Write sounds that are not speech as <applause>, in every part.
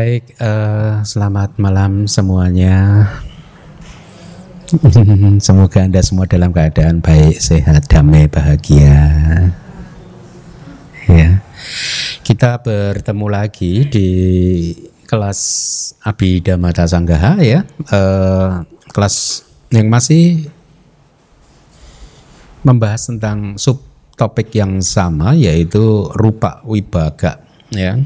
Baik, uh, selamat malam semuanya. <laughs> Semoga Anda semua dalam keadaan baik, sehat, damai, bahagia. Ya. Kita bertemu lagi di kelas Abhidhamma Sanggaha ya. Uh, kelas yang masih membahas tentang subtopik yang sama yaitu rupa wibaga ya.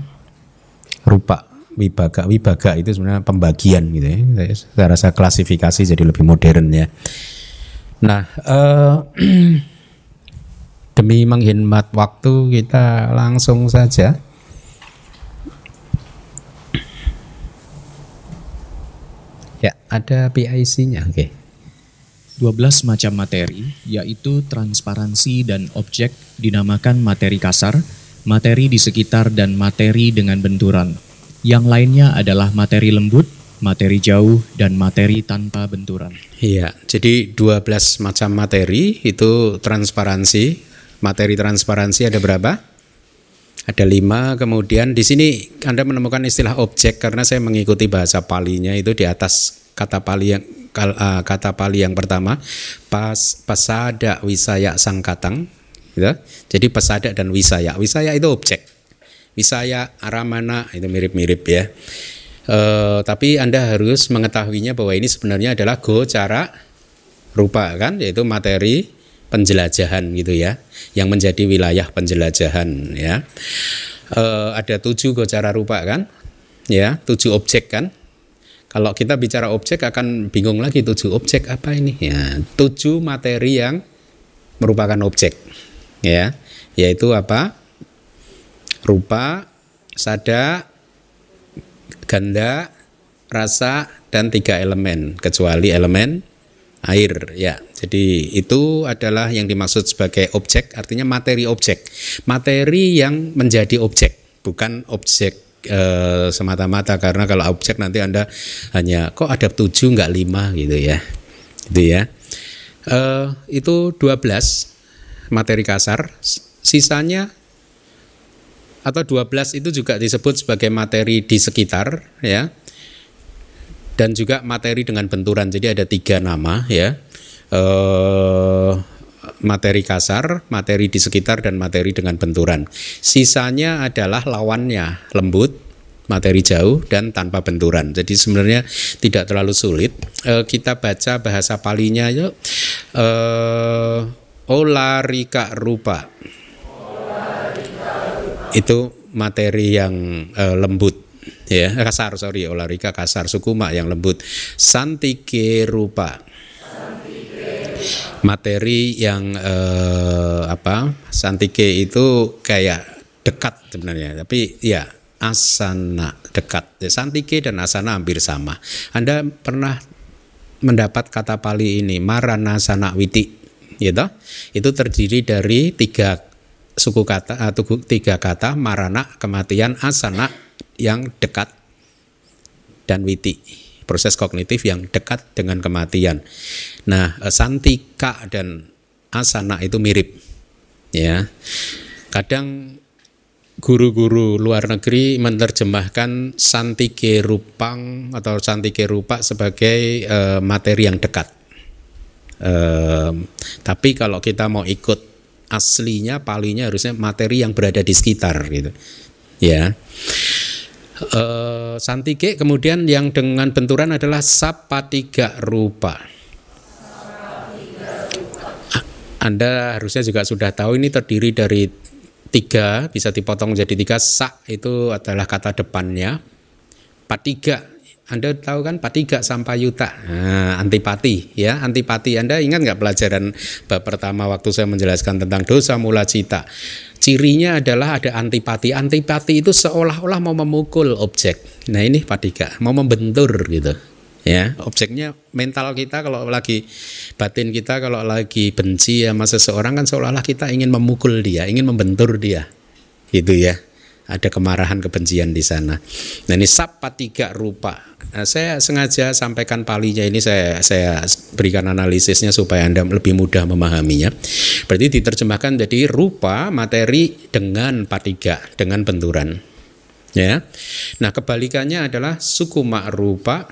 Rupa wibaga wibaga itu sebenarnya pembagian gitu ya saya rasa klasifikasi jadi lebih modern ya nah eh, <clears throat> demi menghemat waktu kita langsung saja ya ada PIC-nya oke okay. 12 macam materi, yaitu transparansi dan objek dinamakan materi kasar, materi di sekitar dan materi dengan benturan. Yang lainnya adalah materi lembut, materi jauh, dan materi tanpa benturan. Iya, jadi 12 macam materi itu transparansi. Materi transparansi ada berapa? Ada lima, kemudian di sini Anda menemukan istilah objek karena saya mengikuti bahasa palinya itu di atas kata pali yang uh, kata pali yang pertama pas pasada wisaya sangkatang gitu. Jadi pasada dan wisaya. Wisaya itu objek. Wisaya, Aramana itu mirip-mirip ya. E, tapi Anda harus mengetahuinya bahwa ini sebenarnya adalah go cara rupa kan, yaitu materi penjelajahan gitu ya, yang menjadi wilayah penjelajahan ya. E, ada tujuh go cara rupa kan, ya, tujuh objek kan. Kalau kita bicara objek akan bingung lagi tujuh objek apa ini ya, tujuh materi yang merupakan objek ya, yaitu apa? Rupa, sada, ganda, rasa dan tiga elemen kecuali elemen air ya. Jadi itu adalah yang dimaksud sebagai objek artinya materi objek. Materi yang menjadi objek bukan objek e, semata-mata karena kalau objek nanti Anda hanya kok ada tujuh nggak lima gitu ya. Gitu ya. E, itu 12 materi kasar sisanya atau 12 itu juga disebut sebagai materi di sekitar ya. Dan juga materi dengan benturan. Jadi ada tiga nama ya. E, materi kasar materi di sekitar dan materi dengan benturan. Sisanya adalah lawannya lembut materi jauh dan tanpa benturan. Jadi sebenarnya tidak terlalu sulit. E, kita baca bahasa palinya yuk. E, olarika rupa itu materi yang uh, lembut ya. Kasar sorry olarika kasar sukuma yang lembut. Santike rupa. Materi yang uh, apa santike itu kayak dekat sebenarnya tapi ya asana dekat. Ya, santike dan asana hampir sama. Anda pernah mendapat kata pali ini marana sana witi gitu itu terdiri dari tiga suku kata atau eh, tiga kata marana kematian asana yang dekat dan witi proses kognitif yang dekat dengan kematian. Nah, eh, santika dan asana itu mirip. Ya. Kadang guru-guru luar negeri menerjemahkan santike rupang atau santike rupa sebagai uh, materi yang dekat. Tapi kalau kita mau ikut aslinya palinya harusnya materi yang berada di sekitar gitu. Ya. E, santike kemudian yang dengan benturan adalah sapatiga rupa. Anda harusnya juga sudah tahu ini terdiri dari tiga bisa dipotong jadi tiga. Sak itu adalah kata depannya. Patiga anda tahu kan patiga sampayuta, nah, antipati ya, antipati. Anda ingat nggak pelajaran bab pertama waktu saya menjelaskan tentang dosa mula cita? Cirinya adalah ada antipati. Antipati itu seolah-olah mau memukul objek. Nah ini patiga, mau membentur gitu. Ya, objeknya mental kita kalau lagi batin kita kalau lagi benci sama seseorang kan seolah-olah kita ingin memukul dia, ingin membentur dia. Gitu ya ada kemarahan kebencian di sana. Nah ini sapa tiga rupa Nah, saya sengaja sampaikan palinya ini saya saya berikan analisisnya supaya Anda lebih mudah memahaminya. Berarti diterjemahkan jadi rupa materi dengan patiga dengan benturan. Ya. Nah, kebalikannya adalah sukuma rupa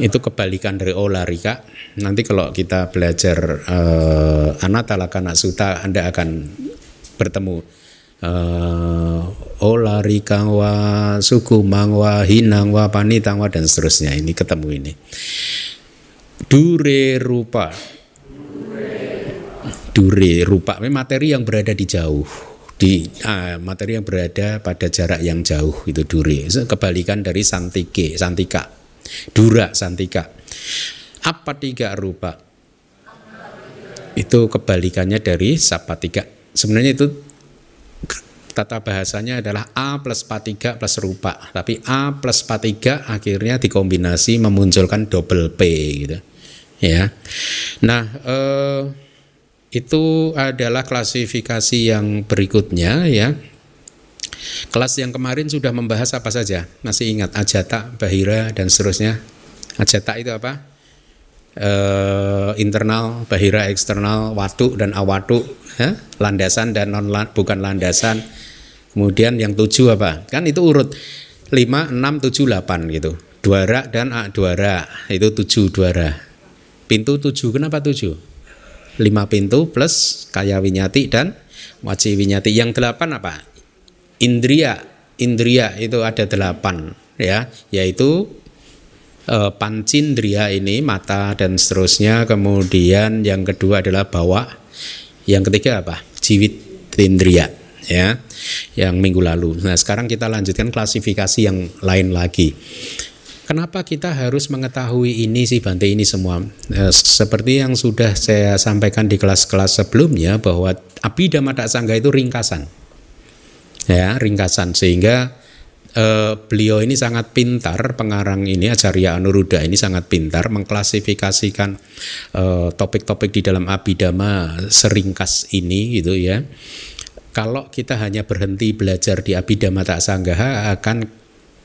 itu kebalikan dari olarika. Nanti kalau kita belajar uh, anatalakana suta Anda akan bertemu uh, olarika wa sukumang wa hinang wa panitang wa dan seterusnya. Ini ketemu ini. Dure rupa. Dure rupa, materi yang berada di jauh. Di uh, materi yang berada pada jarak yang jauh itu duri kebalikan dari santike santika. Dura santika. Apa tiga rupa? Itu kebalikannya dari sapatika. Sebenarnya itu tata bahasanya adalah A plus patiga plus rupa tapi A plus patiga akhirnya dikombinasi memunculkan double P gitu ya nah eh, itu adalah klasifikasi yang berikutnya ya. Kelas yang kemarin sudah membahas apa saja? Masih ingat ajata, bahira dan seterusnya. Ajata itu apa? E, internal, bahira eksternal, watu dan awatu, ya? landasan dan non bukan landasan. Kemudian yang tujuh apa? Kan itu urut 5, 6, 7, 8 gitu. Duara dan a duara itu tujuh duara. Pintu tujuh, kenapa tujuh? lima pintu plus kaya winyati dan waci winyati. Yang delapan apa? Indria, indria itu ada delapan ya, yaitu eh, pancindria ini mata dan seterusnya. Kemudian yang kedua adalah bawa. Yang ketiga apa? Jiwit indria ya yang minggu lalu. Nah, sekarang kita lanjutkan klasifikasi yang lain lagi. Kenapa kita harus mengetahui ini sih Bante ini semua? E, seperti yang sudah saya sampaikan di kelas-kelas sebelumnya bahwa Abhidhamma Sangga itu ringkasan. Ya, ringkasan sehingga e, beliau ini sangat pintar pengarang ini Acarya Anuruddha ini sangat pintar mengklasifikasikan e, topik-topik di dalam Abhidhamma seringkas ini gitu ya. Kalau kita hanya berhenti belajar di Abhidhamma Sanggaha akan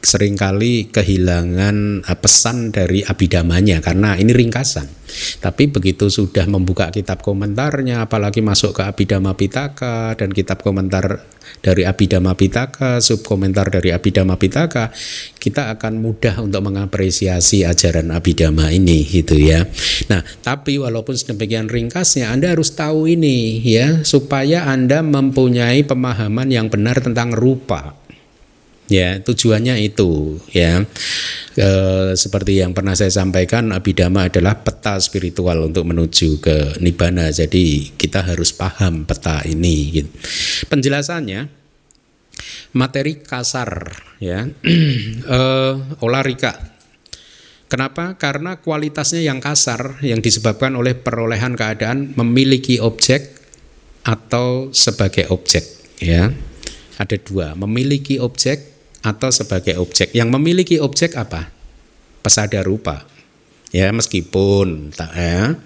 sering kali kehilangan uh, pesan dari abidamanya karena ini ringkasan. Tapi begitu sudah membuka kitab komentarnya, apalagi masuk ke Abhidhamma Pitaka dan kitab komentar dari Abhidhamma Pitaka, sub komentar dari Abhidhamma Pitaka, kita akan mudah untuk mengapresiasi ajaran Abhidhamma ini gitu ya. Nah, tapi walaupun sedemikian ringkasnya Anda harus tahu ini ya supaya Anda mempunyai pemahaman yang benar tentang rupa ya tujuannya itu ya e, seperti yang pernah saya sampaikan abidama adalah peta spiritual untuk menuju ke nibbana jadi kita harus paham peta ini gitu. penjelasannya materi kasar ya e, <clears throat> olarika Kenapa? Karena kualitasnya yang kasar yang disebabkan oleh perolehan keadaan memiliki objek atau sebagai objek ya. Ada dua, memiliki objek atau sebagai objek. Yang memiliki objek apa? Pesada rupa. Ya, meskipun ya,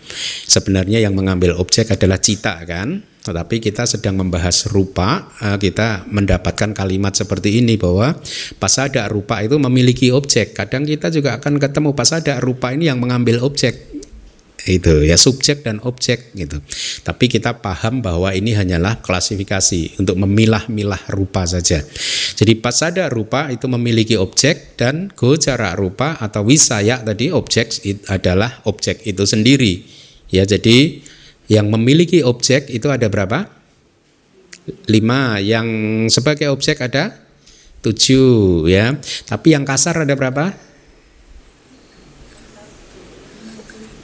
sebenarnya yang mengambil objek adalah cita kan, tetapi kita sedang membahas rupa, eh, kita mendapatkan kalimat seperti ini bahwa pasada rupa itu memiliki objek. Kadang kita juga akan ketemu pasada rupa ini yang mengambil objek itu ya subjek dan objek gitu. Tapi kita paham bahwa ini hanyalah klasifikasi untuk memilah-milah rupa saja. Jadi pasada rupa itu memiliki objek dan gocara rupa atau wisaya tadi objek adalah objek itu sendiri. Ya jadi yang memiliki objek itu ada berapa? Lima. Yang sebagai objek ada tujuh ya. Tapi yang kasar ada berapa?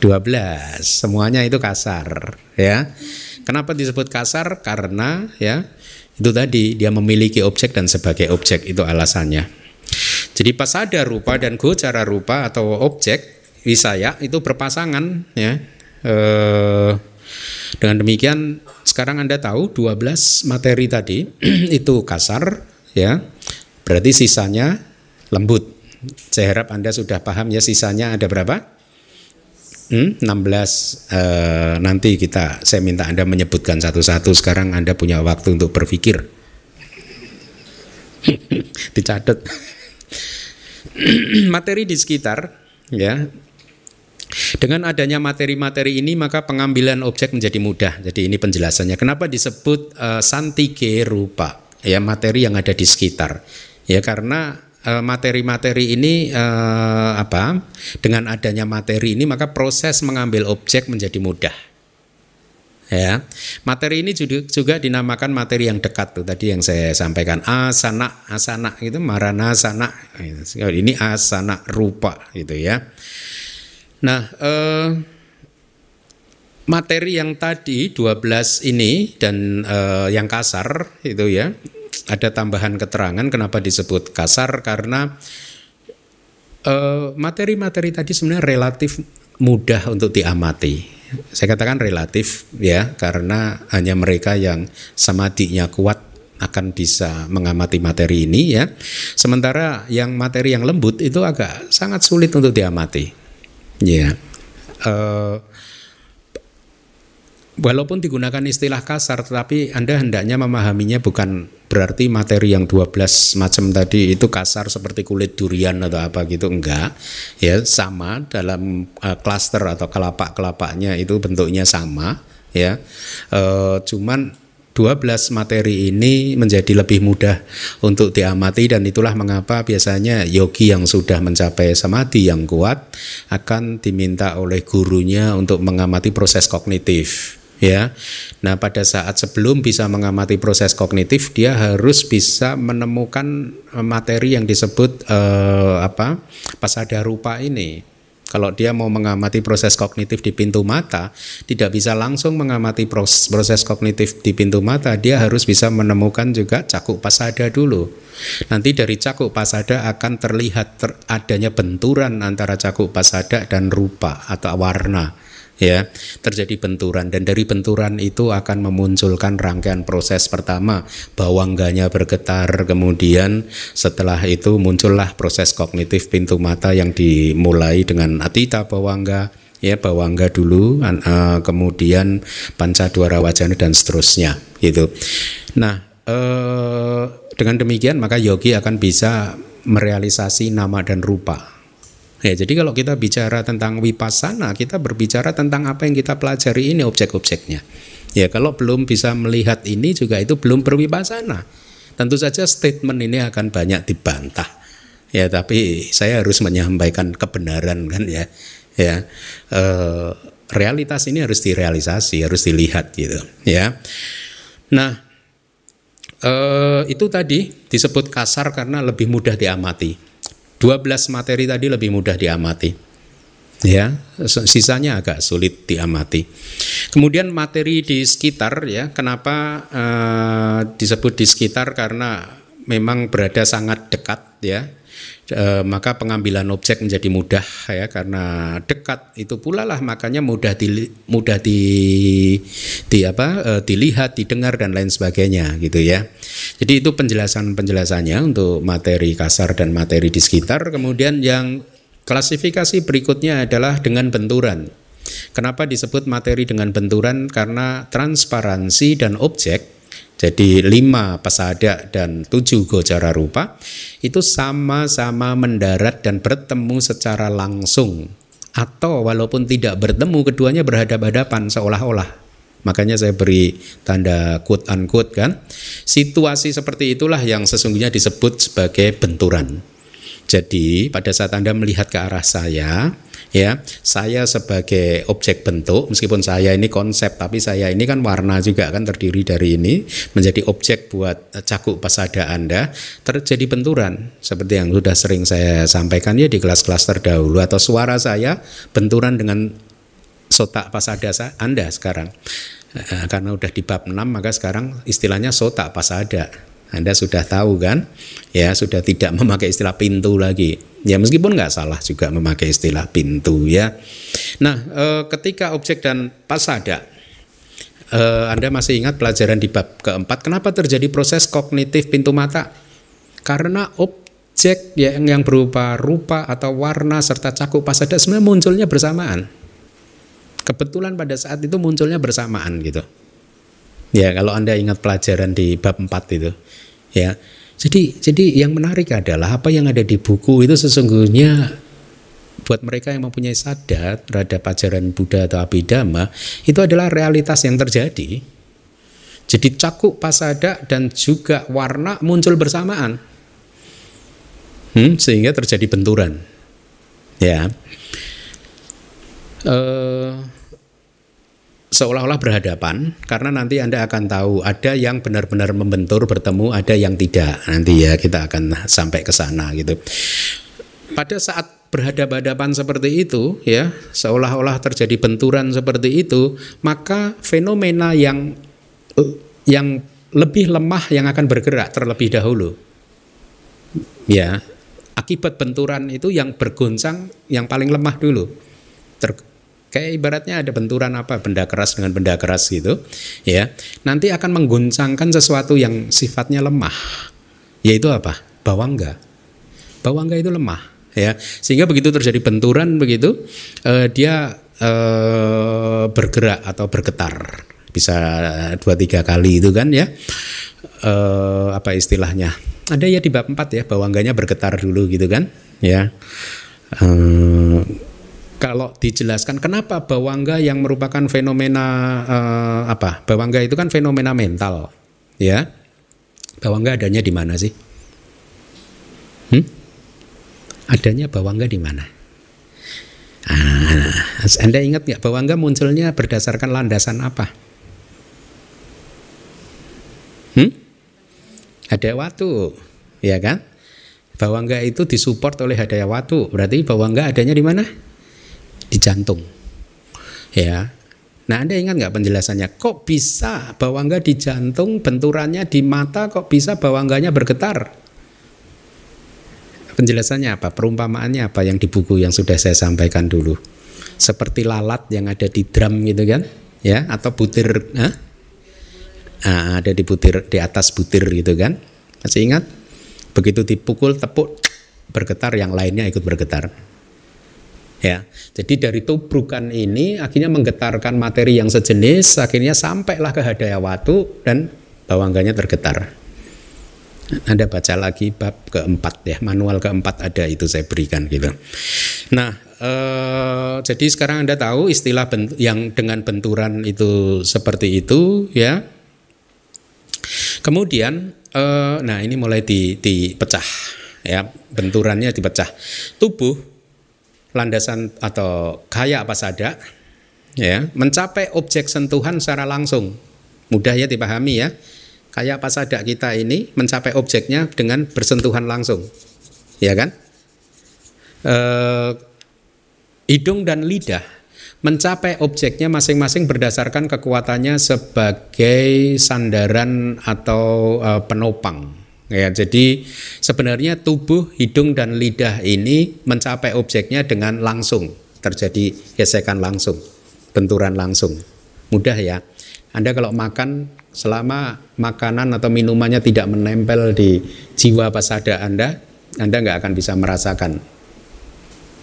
12. Semuanya itu kasar, ya. Kenapa disebut kasar? Karena ya itu tadi dia memiliki objek dan sebagai objek itu alasannya. Jadi pas ada rupa dan gocara rupa atau objek wisaya itu berpasangan ya. E, dengan demikian sekarang Anda tahu 12 materi tadi <clears throat> itu kasar ya. Berarti sisanya lembut. Saya harap Anda sudah paham ya sisanya ada berapa? Hmm, 16 uh, nanti kita saya minta Anda menyebutkan satu-satu. Sekarang Anda punya waktu untuk berpikir. <laughs> Dicatat. <clears throat> materi di sekitar ya. Dengan adanya materi-materi ini maka pengambilan objek menjadi mudah. Jadi ini penjelasannya. Kenapa disebut uh, santige rupa? ya materi yang ada di sekitar. Ya karena eh, materi-materi ini eh, apa? Dengan adanya materi ini maka proses mengambil objek menjadi mudah. Ya, materi ini juga, dinamakan materi yang dekat tuh tadi yang saya sampaikan asana asana itu marana asana ini asana rupa gitu ya. Nah, eh, materi yang tadi 12 ini dan uh, yang kasar itu ya ada tambahan keterangan kenapa disebut kasar karena eh, materi-materi uh, tadi sebenarnya relatif mudah untuk diamati. Saya katakan relatif ya karena hanya mereka yang samadinya kuat akan bisa mengamati materi ini ya. Sementara yang materi yang lembut itu agak sangat sulit untuk diamati. Ya. Uh, walaupun digunakan istilah kasar tetapi Anda hendaknya memahaminya bukan berarti materi yang 12 macam tadi itu kasar seperti kulit durian atau apa gitu enggak. Ya sama dalam uh, klaster atau kelapak-kelapaknya itu bentuknya sama ya. Uh, cuman 12 materi ini menjadi lebih mudah untuk diamati dan itulah mengapa biasanya yogi yang sudah mencapai samadhi yang kuat akan diminta oleh gurunya untuk mengamati proses kognitif ya. Nah, pada saat sebelum bisa mengamati proses kognitif, dia harus bisa menemukan eh, materi yang disebut eh, apa? pasada rupa ini. Kalau dia mau mengamati proses kognitif di pintu mata, tidak bisa langsung mengamati proses, proses kognitif di pintu mata, dia harus bisa menemukan juga cakuk pasada dulu. Nanti dari cakuk pasada akan terlihat ter, adanya benturan antara cakuk pasada dan rupa atau warna ya terjadi benturan. Dan dari benturan itu akan memunculkan rangkaian proses pertama bawangganya bergetar kemudian setelah itu muncullah proses kognitif pintu mata yang dimulai dengan atita bawangga ya bawangga dulu uh, kemudian panca dwara wajana dan seterusnya gitu. Nah uh, dengan demikian maka yogi akan bisa merealisasi nama dan rupa Ya, jadi kalau kita bicara tentang wipasana, kita berbicara tentang apa yang kita pelajari ini objek-objeknya. Ya, kalau belum bisa melihat ini juga itu belum berwipasana. Tentu saja statement ini akan banyak dibantah. Ya, tapi saya harus menyampaikan kebenaran kan ya. Ya, e, realitas ini harus direalisasi, harus dilihat gitu. Ya, nah e, itu tadi disebut kasar karena lebih mudah diamati 12 materi tadi lebih mudah diamati. Ya, sisanya agak sulit diamati. Kemudian materi di sekitar ya, kenapa uh, disebut di sekitar karena memang berada sangat dekat ya e, maka pengambilan objek menjadi mudah ya karena dekat itu pula lah makanya mudah di mudah di di apa e, dilihat didengar dan lain sebagainya gitu ya. Jadi itu penjelasan penjelasannya untuk materi kasar dan materi di sekitar. Kemudian yang klasifikasi berikutnya adalah dengan benturan. Kenapa disebut materi dengan benturan? Karena transparansi dan objek jadi lima pesada dan tujuh gocara rupa itu sama-sama mendarat dan bertemu secara langsung atau walaupun tidak bertemu keduanya berhadapan-hadapan seolah-olah. Makanya saya beri tanda quote unquote kan. Situasi seperti itulah yang sesungguhnya disebut sebagai benturan. Jadi pada saat Anda melihat ke arah saya, ya saya sebagai objek bentuk meskipun saya ini konsep tapi saya ini kan warna juga kan terdiri dari ini menjadi objek buat cakup pasada Anda terjadi benturan. Seperti yang sudah sering saya sampaikan ya di kelas-kelas terdahulu atau suara saya benturan dengan sotak pasada Anda sekarang. Eh, karena udah di bab 6 maka sekarang istilahnya sotak pasada anda sudah tahu kan? Ya, sudah tidak <laughs> memakai istilah pintu lagi. Ya, meskipun nggak salah juga memakai istilah pintu ya. Nah, e, ketika objek dan pasada e, Anda masih ingat pelajaran di bab keempat, kenapa terjadi proses kognitif pintu mata? Karena objek yang, yang berupa rupa atau warna serta cakup pasada sebenarnya munculnya bersamaan. Kebetulan pada saat itu munculnya bersamaan gitu. Ya, kalau Anda ingat pelajaran di bab 4 itu ya jadi jadi yang menarik adalah apa yang ada di buku itu sesungguhnya buat mereka yang mempunyai sadar terhadap ajaran Buddha atau Abhidhamma itu adalah realitas yang terjadi Jadi cakuk pasada dan juga warna muncul bersamaan. Hmm, sehingga terjadi benturan. Ya. Uh, seolah-olah berhadapan karena nanti Anda akan tahu ada yang benar-benar membentur bertemu, ada yang tidak. Nanti ya kita akan sampai ke sana gitu. Pada saat berhadapan-hadapan seperti itu ya, seolah-olah terjadi benturan seperti itu, maka fenomena yang yang lebih lemah yang akan bergerak terlebih dahulu. Ya, akibat benturan itu yang bergoncang yang paling lemah dulu. Kayak ibaratnya ada benturan apa benda keras dengan benda keras gitu, ya. Nanti akan mengguncangkan sesuatu yang sifatnya lemah. Yaitu apa? Bawangga. Bawangga itu lemah, ya. Sehingga begitu terjadi benturan begitu, eh, dia eh, bergerak atau bergetar. Bisa dua tiga kali itu kan ya. Eh, apa istilahnya? Ada ya di bab 4 ya, bawangganya bergetar dulu gitu kan, ya. Eh, kalau dijelaskan kenapa bawangga yang merupakan fenomena uh, apa? Bawangga itu kan fenomena mental, ya. Bawangga adanya di mana sih? Hmm? Adanya bawangga di mana? Ah, anda ingat nggak bawangga munculnya berdasarkan landasan apa? Hmm? Ada waktu, ya kan? Bawangga itu disupport oleh hadaya watu. Berarti bawangga adanya di mana? Di jantung. Ya. Nah, Anda ingat nggak penjelasannya? Kok bisa bawangga di jantung, benturannya di mata, kok bisa bawangganya bergetar? Penjelasannya apa? Perumpamaannya apa yang di buku yang sudah saya sampaikan dulu? Seperti lalat yang ada di drum gitu kan? Ya, atau butir, Hah? Nah, ada di butir di atas butir gitu kan? Masih ingat? Begitu dipukul tepuk bergetar yang lainnya ikut bergetar ya. Jadi dari tubrukan ini akhirnya menggetarkan materi yang sejenis, akhirnya sampailah ke hadaya watu dan bawangganya tergetar. Anda baca lagi bab keempat ya, manual keempat ada itu saya berikan gitu. Nah, eh, jadi sekarang Anda tahu istilah yang dengan benturan itu seperti itu ya. Kemudian, eh, nah ini mulai di, dipecah ya, benturannya dipecah. Tubuh landasan atau kaya apa saja ya mencapai objek sentuhan secara langsung. Mudah ya dipahami ya. Kaya apa saja kita ini mencapai objeknya dengan bersentuhan langsung ya kan? E, hidung dan lidah mencapai objeknya masing-masing berdasarkan kekuatannya sebagai sandaran atau e, penopang Ya, jadi sebenarnya tubuh, hidung dan lidah ini mencapai objeknya dengan langsung, terjadi gesekan langsung, benturan langsung. Mudah ya. Anda kalau makan selama makanan atau minumannya tidak menempel di jiwa pasada Anda, Anda nggak akan bisa merasakan.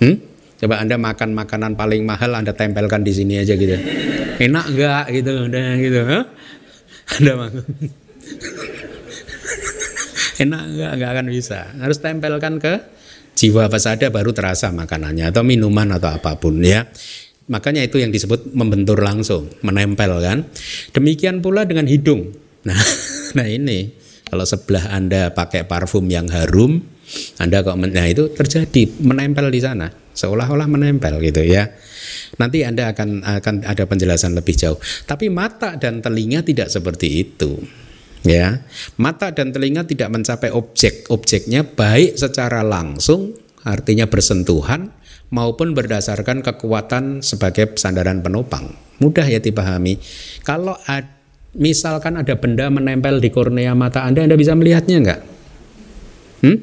Hmm? Coba Anda makan makanan paling mahal Anda tempelkan di sini aja gitu. Enak nggak gitu, udah gitu. Huh? Anda makan enak nggak nggak akan bisa. Harus tempelkan ke jiwa. Pasada baru terasa makanannya atau minuman atau apa pun ya. Makanya itu yang disebut membentur langsung menempel kan. Demikian pula dengan hidung. Nah <laughs> nah ini kalau sebelah anda pakai parfum yang harum anda kok nah itu terjadi menempel di sana. Seolah-olah menempel gitu ya. Nanti anda akan akan ada penjelasan lebih jauh. Tapi mata dan telinga tidak seperti itu ya. Mata dan telinga tidak mencapai objek. Objeknya baik secara langsung artinya bersentuhan maupun berdasarkan kekuatan sebagai sandaran penopang. Mudah ya dipahami. Kalau ad, misalkan ada benda menempel di kornea mata anda anda bisa melihatnya enggak hmm?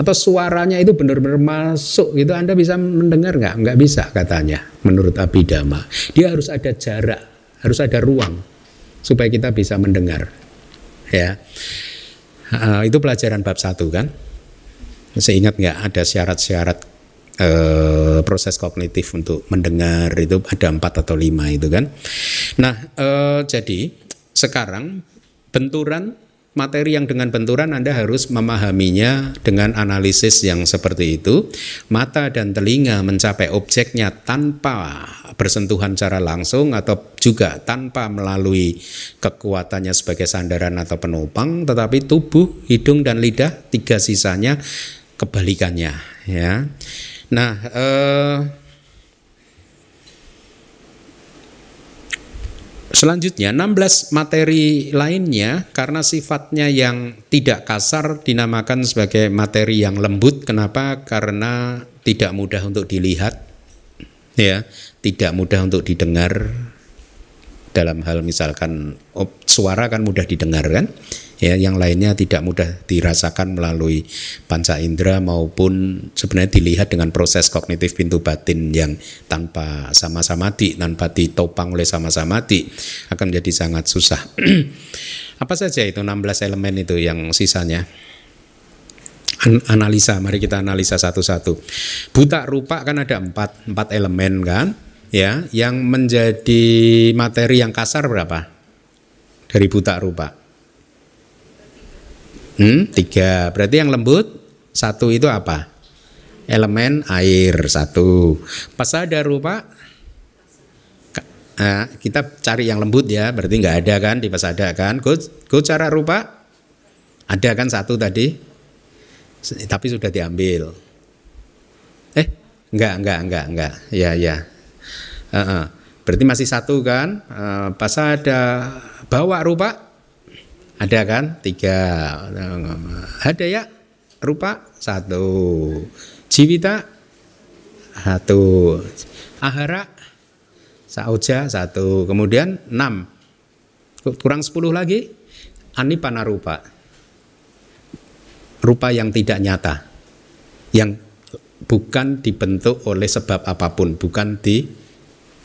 atau suaranya itu benar-benar masuk gitu anda bisa mendengar nggak? Nggak bisa katanya menurut Abhidhamma. Dia harus ada jarak harus ada ruang supaya kita bisa mendengar ya. Uh, itu pelajaran bab satu kan? Saya ingat nggak ada syarat-syarat uh, proses kognitif untuk mendengar itu ada empat atau lima itu kan? Nah uh, jadi sekarang benturan materi yang dengan benturan Anda harus memahaminya dengan analisis yang seperti itu. Mata dan telinga mencapai objeknya tanpa bersentuhan secara langsung atau juga tanpa melalui kekuatannya sebagai sandaran atau penopang, tetapi tubuh, hidung dan lidah tiga sisanya kebalikannya ya. Nah, eh, Selanjutnya 16 materi lainnya karena sifatnya yang tidak kasar dinamakan sebagai materi yang lembut. Kenapa? Karena tidak mudah untuk dilihat ya, tidak mudah untuk didengar dalam hal misalkan suara kan mudah didengar kan? Ya yang lainnya tidak mudah dirasakan melalui panca indera maupun sebenarnya dilihat dengan proses kognitif pintu batin yang tanpa sama-sama di tanpa ditopang oleh sama-sama di akan menjadi sangat susah. <clears throat> Apa saja itu 16 elemen itu yang sisanya? Analisa mari kita analisa satu-satu. Buta rupa kan ada empat empat elemen kan ya yang menjadi materi yang kasar berapa dari buta rupa Hmm, tiga. Berarti yang lembut satu itu apa? Elemen air satu. Pas ada rupa Nah, kita cari yang lembut ya, berarti nggak ada kan di pasada kan? Go, go cara rupa ada kan satu tadi, tapi sudah diambil. Eh, enggak, enggak, enggak, enggak. Ya, ya. Uh -uh. Berarti masih satu kan? Uh, pas ada bawa rupa ada kan? Tiga. Ada ya? Rupa? Satu. Jiwita? Satu. Ahara? Sauja? Satu. Kemudian enam. Kurang sepuluh lagi? Anipana rupa. Rupa yang tidak nyata. Yang bukan dibentuk oleh sebab apa pun. Bukan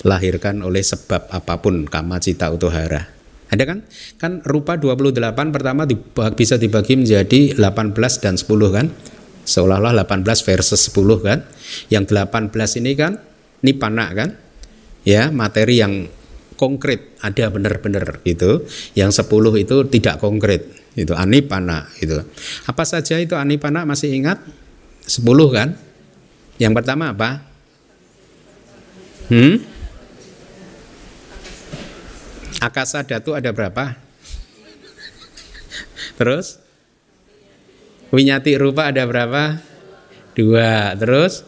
dilahirkan oleh sebab apa pun. Kama cita utuhara ada kan? Kan rupa 28 pertama bisa dibagi menjadi 18 dan 10 kan? Seolah-olah 18 versus 10 kan? Yang 18 ini kan nipana kan? Ya, materi yang konkret ada benar-benar itu. Yang 10 itu tidak konkret. Itu anipana itu. Apa saja itu anipana masih ingat? 10 kan? Yang pertama apa? Hmm? Akasa datu ada berapa? Terus? Winyati rupa ada berapa? Dua. Terus?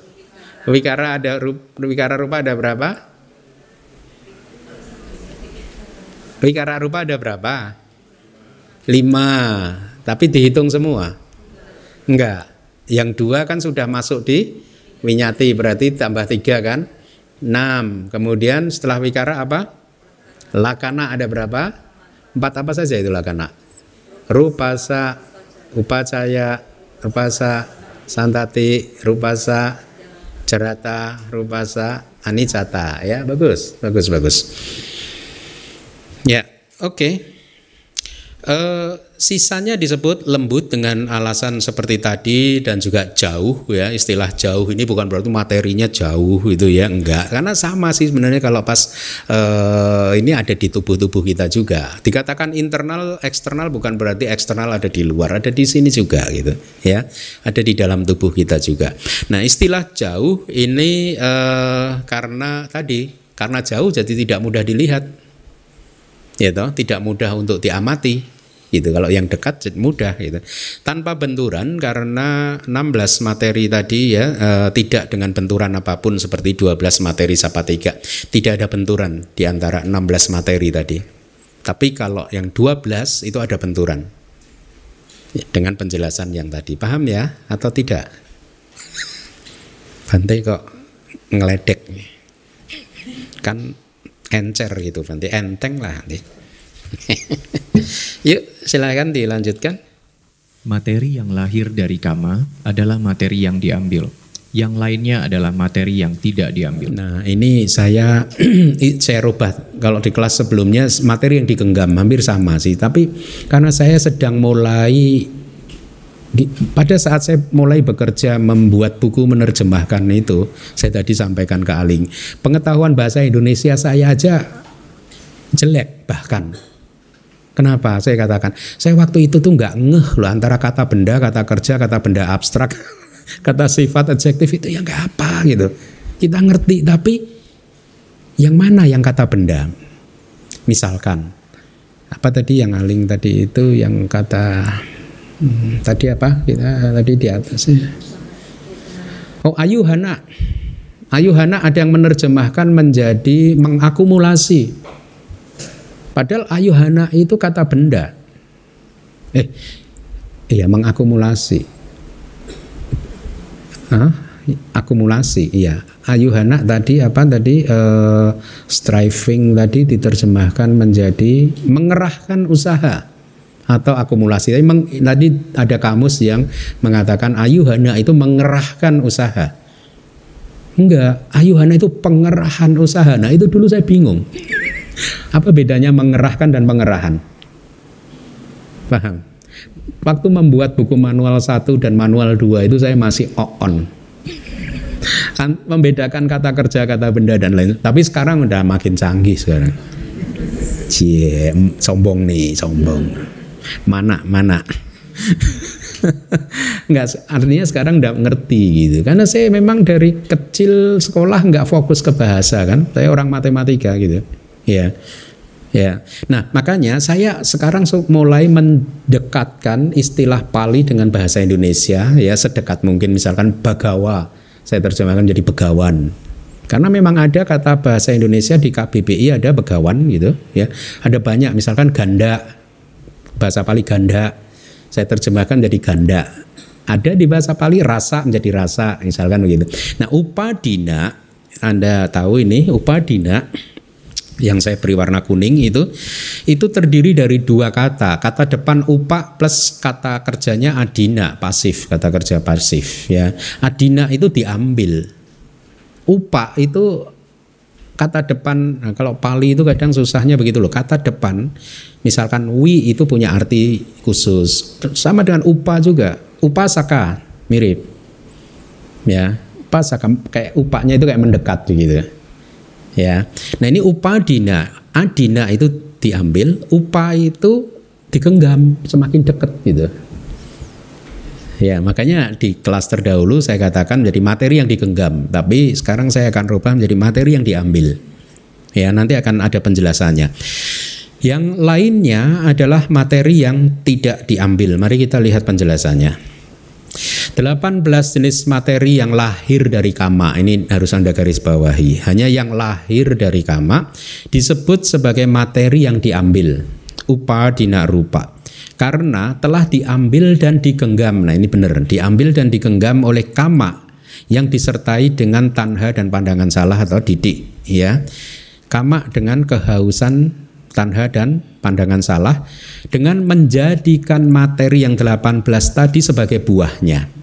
Wikara ada wikara rupa ada berapa? Wikara rupa ada berapa? Lima. Tapi dihitung semua? Enggak. Yang dua kan sudah masuk di winyati berarti tambah tiga kan? Enam. Kemudian setelah wikara apa? Lakana ada berapa? Empat apa saja itu lakana? Rupasa, upacaya, rupasa, santati, rupasa, cerata, rupasa, anicata. Ya, bagus, bagus, bagus. Ya, oke. Okay. Uh, sisanya disebut lembut dengan alasan seperti tadi dan juga jauh ya. Istilah jauh ini bukan berarti materinya jauh itu ya enggak. Karena sama sih sebenarnya kalau pas uh, ini ada di tubuh-tubuh kita juga. Dikatakan internal eksternal bukan berarti eksternal ada di luar ada di sini juga gitu ya. Ada di dalam tubuh kita juga. Nah istilah jauh ini uh, karena tadi karena jauh jadi tidak mudah dilihat ya toh tidak mudah untuk diamati. Gitu kalau yang dekat mudah gitu. Tanpa benturan karena 16 materi tadi ya e, tidak dengan benturan apa pun seperti 12 materi tiga. Tidak ada benturan di antara 16 materi tadi. Tapi kalau yang 12 itu ada benturan. Dengan penjelasan yang tadi. Paham ya? Atau tidak? Bante kok ngeledek. Kan encer gitu nanti enteng lah nanti <laughs> yuk silakan dilanjutkan. Materi yang lahir dari kama adalah materi yang diambil. Yang lainnya adalah materi yang tidak diambil. Nah, ini saya <clears throat> saya rubah. Kalau di kelas sebelumnya materi yang digenggam hampir sama sih, tapi karena saya sedang mulai pada saat saya mulai bekerja membuat buku menerjemahkan itu, saya tadi sampaikan ke Aling, pengetahuan bahasa Indonesia saya aja jelek bahkan. Kenapa? Saya katakan, saya waktu itu tuh nggak ngeh loh antara kata benda, kata kerja, kata benda abstrak, <laughs> kata sifat adjektif itu yang nggak apa gitu. Kita ngerti, tapi yang mana yang kata benda? Misalkan, apa tadi yang aling tadi itu yang kata hmm, tadi apa kita tadi di atasnya? Oh ayuhana, ayuhana ada yang menerjemahkan menjadi mengakumulasi Padahal ayuhana itu kata benda. Eh, iya mengakumulasi. Hah? Akumulasi, iya. Ayuhana tadi apa tadi eh, striving tadi diterjemahkan menjadi mengerahkan usaha atau akumulasi. Tadi, meng, tadi ada kamus yang mengatakan ayuhana itu mengerahkan usaha. Enggak, ayuhana itu pengerahan usaha. Nah itu dulu saya bingung. Apa bedanya mengerahkan dan pengerahan? Paham? Waktu membuat buku manual 1 dan manual 2 itu saya masih on. Membedakan kata kerja, kata benda dan lain. Tapi sekarang udah makin canggih sekarang. Cie, sombong nih, sombong. Mana, mana. Enggak, artinya sekarang udah ngerti gitu. Karena saya memang dari kecil sekolah nggak fokus ke bahasa kan. Saya orang matematika gitu. Ya. Ya. Nah, makanya saya sekarang mulai mendekatkan istilah Pali dengan bahasa Indonesia ya sedekat mungkin misalkan bagawa. Saya terjemahkan jadi begawan. Karena memang ada kata bahasa Indonesia di KBBI ada begawan gitu ya. Ada banyak misalkan ganda. Bahasa Pali ganda. Saya terjemahkan jadi ganda. Ada di bahasa Pali rasa menjadi rasa misalkan begitu. Nah, upadina Anda tahu ini upadina yang saya beri warna kuning itu itu terdiri dari dua kata kata depan upa plus kata kerjanya adina pasif kata kerja pasif ya adina itu diambil upa itu kata depan nah kalau pali itu kadang susahnya begitu loh. Kata depan misalkan wi itu punya arti khusus. Sama dengan upa juga. Upasaka mirip. Ya upasaka kayak upanya itu kayak mendekat gitu ya. Nah ini upadina, adina itu diambil, upa itu digenggam semakin dekat gitu. Ya, makanya di kelas terdahulu saya katakan jadi materi yang digenggam, tapi sekarang saya akan rubah menjadi materi yang diambil. Ya, nanti akan ada penjelasannya. Yang lainnya adalah materi yang tidak diambil. Mari kita lihat penjelasannya. 18 jenis materi yang lahir dari kama ini harus Anda garis bawahi. Hanya yang lahir dari kama disebut sebagai materi yang diambil. Upa dina rupa. Karena telah diambil dan digenggam. Nah, ini benar, diambil dan digenggam oleh kama yang disertai dengan tanha dan pandangan salah atau didik, ya. Kama dengan kehausan tanha dan pandangan salah dengan menjadikan materi yang 18 tadi sebagai buahnya.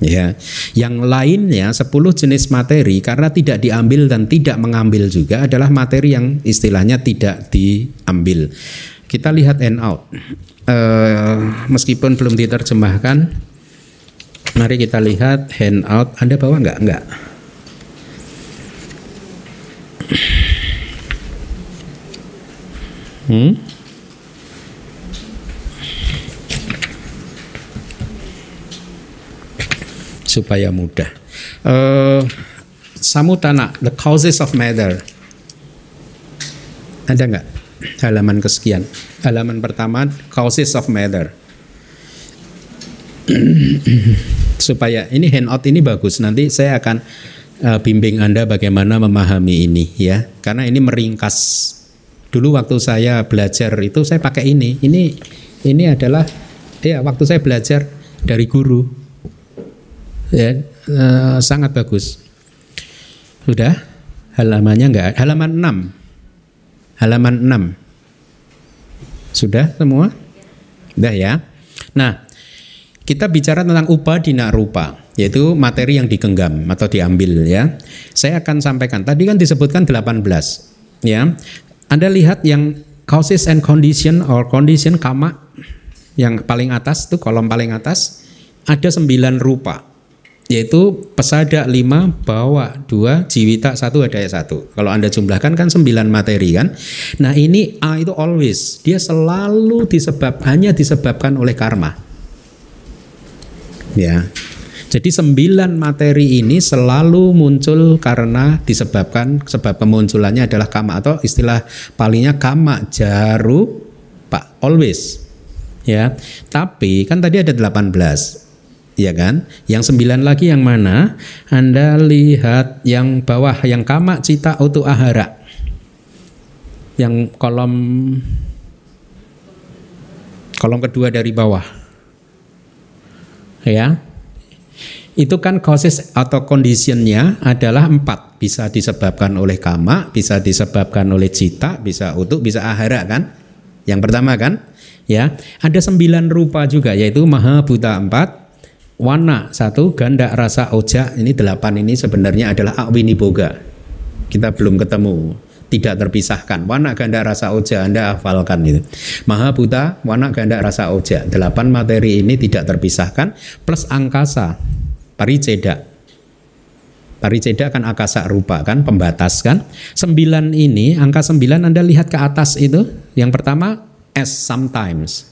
Ya, yang lainnya 10 jenis materi karena tidak diambil dan tidak mengambil juga adalah materi yang istilahnya tidak diambil. Kita lihat end out. Uh, meskipun belum diterjemahkan, mari kita lihat handout. Anda bawa nggak? Nggak. Hmm? supaya mudah. Uh, samutana, the causes of matter. Ada nggak halaman kesekian? Halaman pertama, causes of matter. <clears throat> supaya ini handout ini bagus. Nanti saya akan uh, bimbing Anda bagaimana memahami ini ya. Karena ini meringkas. Dulu waktu saya belajar itu saya pakai ini. Ini ini adalah ya waktu saya belajar dari guru ya uh, sangat bagus. Sudah halamannya enggak halaman 6. Halaman 6. Sudah semua? Sudah ya. Nah, kita bicara tentang upadina rupa, yaitu materi yang digenggam atau diambil ya. Saya akan sampaikan. Tadi kan disebutkan 18 ya. Anda lihat yang causes and condition or condition kama yang paling atas itu kolom paling atas ada sembilan rupa yaitu pesada 5 bawa 2 jiwita 1 daya 1 kalau anda jumlahkan kan 9 materi kan? Nah ini A itu always. Dia selalu disebab hanya disebabkan oleh karma. Ya. Jadi sembilan materi ini selalu muncul karena disebabkan sebab kemunculannya adalah kama atau istilah palingnya kama jaru pak always. Ya. Tapi kan tadi ada 18 ya kan? Yang sembilan lagi yang mana? Anda lihat yang bawah, yang kama cita utu ahara. Yang kolom kolom kedua dari bawah. Ya. Itu kan causes atau conditionnya adalah empat. Bisa disebabkan oleh kama, bisa disebabkan oleh cita, bisa utuh, bisa ahara kan? Yang pertama kan? Ya, ada sembilan rupa juga yaitu maha buta empat, Wana satu, ganda rasa oja ini delapan ini sebenarnya adalah awini boga. Kita belum ketemu, tidak terpisahkan. Wana ganda rasa oja Anda hafalkan itu. Maha buta, wana ganda rasa oja. Delapan materi ini tidak terpisahkan plus angkasa, pariceda. Pariceda kan akasa rupa kan, pembatas kan. Sembilan ini, angka sembilan Anda lihat ke atas itu. Yang pertama S sometimes.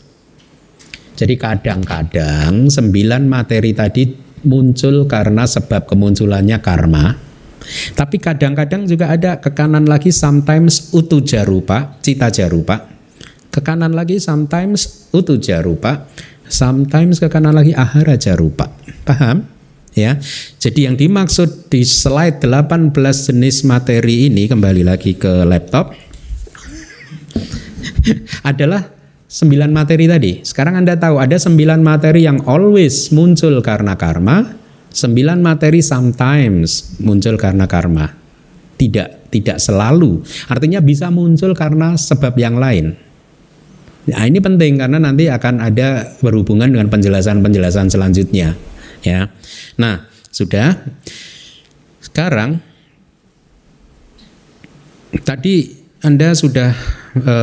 Jadi kadang-kadang sembilan materi tadi muncul karena sebab kemunculannya karma. Tapi kadang-kadang juga ada ke kanan lagi sometimes utu jarupa, cita jarupa. Ke kanan lagi sometimes utu jarupa, sometimes ke kanan lagi ahara jarupa. Paham? Ya. Jadi yang dimaksud di slide 18 jenis materi ini kembali lagi ke laptop <laughs> adalah sembilan materi tadi. Sekarang Anda tahu ada sembilan materi yang always muncul karena karma, sembilan materi sometimes muncul karena karma. Tidak, tidak selalu. Artinya bisa muncul karena sebab yang lain. Nah, ini penting karena nanti akan ada berhubungan dengan penjelasan-penjelasan selanjutnya, ya. Nah, sudah. Sekarang tadi Anda sudah e,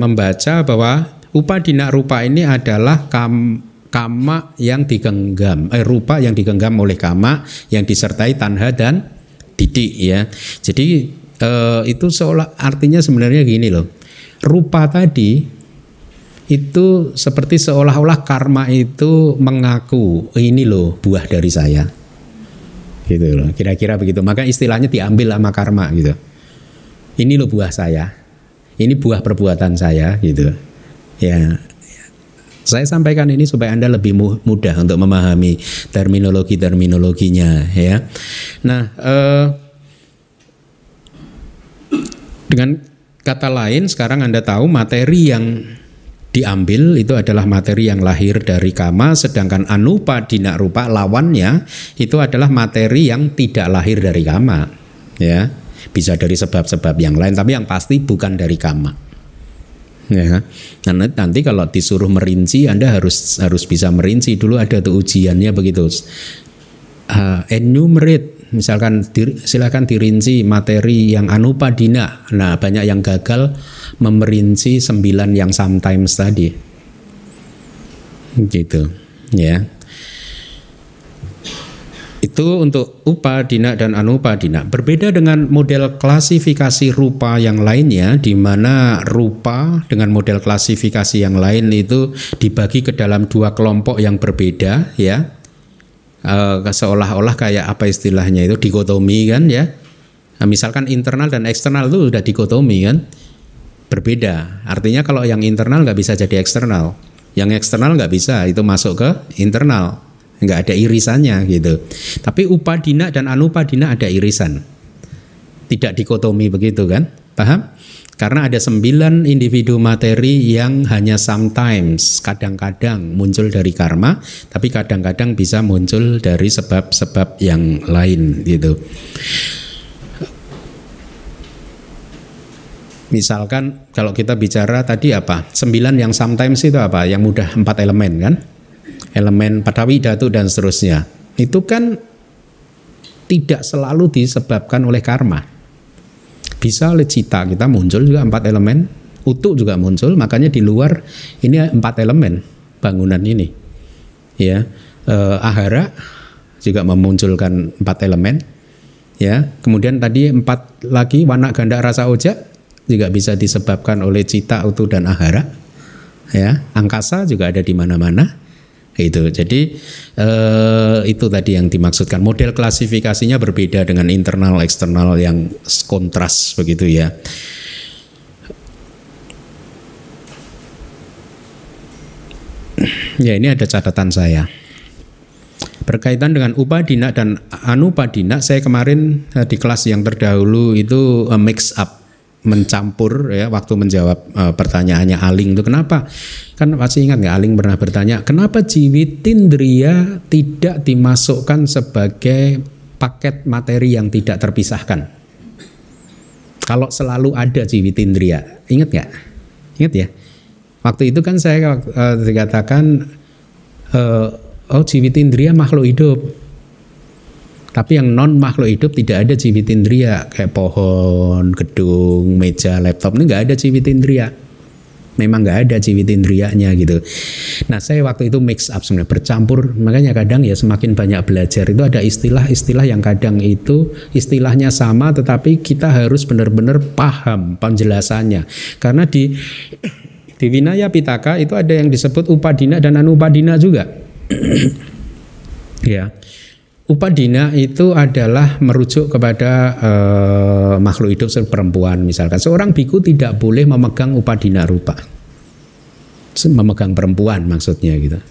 membaca bahwa Upadina rupa ini adalah kam, kama yang digenggam, eh, rupa yang digenggam oleh kama yang disertai tanha dan didik ya. Jadi eh, itu seolah artinya sebenarnya gini loh. Rupa tadi itu seperti seolah-olah karma itu mengaku ini loh buah dari saya. Gitu loh. Kira-kira begitu. Maka istilahnya diambil sama karma gitu. Ini loh buah saya. Ini buah perbuatan saya gitu. Ya, saya sampaikan ini supaya Anda lebih mudah untuk memahami terminologi-terminologinya ya. Nah, eh, dengan kata lain sekarang Anda tahu materi yang diambil itu adalah materi yang lahir dari kama sedangkan anupa dina rupa lawannya itu adalah materi yang tidak lahir dari kama ya. Bisa dari sebab-sebab yang lain tapi yang pasti bukan dari kama ya. Karena nanti kalau disuruh merinci anda harus harus bisa merinci. Dulu ada tuh ujiannya begitu. Uh, enumerate. Misalkan dir, silakan dirinci materi yang anupadina nah banyak yang gagal memerinci sembilan yang sometimes tadi. Gitu. Ya itu untuk upadina dan anupadina. Berbeda dengan model klasifikasi rupa yang lainnya di mana rupa dengan model klasifikasi yang lain itu dibagi ke dalam dua kelompok yang berbeda ya. E, seolah-olah kayak apa istilahnya itu dikotomi kan ya. Nah, misalkan internal dan eksternal itu sudah dikotomi kan. Berbeda. Artinya kalau yang internal nggak bisa jadi eksternal. Yang eksternal nggak bisa itu masuk ke internal nggak ada irisannya gitu. Tapi upadina dan anupadina ada irisan. Tidak dikotomi begitu kan? Paham? Karena ada sembilan individu materi yang hanya sometimes, kadang-kadang muncul dari karma, tapi kadang-kadang bisa muncul dari sebab-sebab yang lain gitu. Misalkan kalau kita bicara tadi apa? Sembilan yang sometimes itu apa? Yang mudah empat elemen kan? Elemen padawi datu dan seterusnya. Itu kan tidak selalu disebabkan oleh karma. Bisa oleh cita kita muncul juga empat elemen, utuh juga muncul, makanya di luar ini empat elemen bangunan ini. Ya, eh, ahara juga memunculkan empat elemen. Ya, kemudian tadi empat lagi warna ganda rasa ojek juga bisa disebabkan oleh cita, utuh dan ahara. Ya, angkasa juga ada di mana-mana itu jadi eh, itu tadi yang dimaksudkan. Model klasifikasinya berbeda dengan internal eksternal yang kontras begitu ya. Ya ini ada catatan saya. Berkaitan dengan upadina dan anupadina saya kemarin eh, di kelas yang terdahulu itu uh, mix up mencampur ya waktu menjawab uh, pertanyaannya Aling itu kenapa? Kan masih ingat nggak Aling pernah bertanya kenapa Jiwitindria tidak dimasukkan sebagai paket materi yang tidak terpisahkan? Kalau selalu ada Jiwitindria ingat nggak? Ingat ya? Waktu itu kan saya uh, dikatakan uh, oh Jiwitindria makhluk hidup tapi yang non makhluk hidup tidak ada civit indria kayak pohon, gedung, meja, laptop ini nggak ada civit indria. Memang nggak ada civit indrianya gitu. Nah saya waktu itu mix up sebenarnya bercampur. Makanya kadang ya semakin banyak belajar itu ada istilah-istilah yang kadang itu istilahnya sama tetapi kita harus benar-benar paham penjelasannya. Karena di <coughs> di Vinaya Pitaka itu ada yang disebut upadina dan anupadina juga. <coughs> ya. Upadina itu adalah merujuk kepada uh, makhluk hidup seperti perempuan misalkan. Seorang biku tidak boleh memegang upadina rupa. Memegang perempuan maksudnya gitu.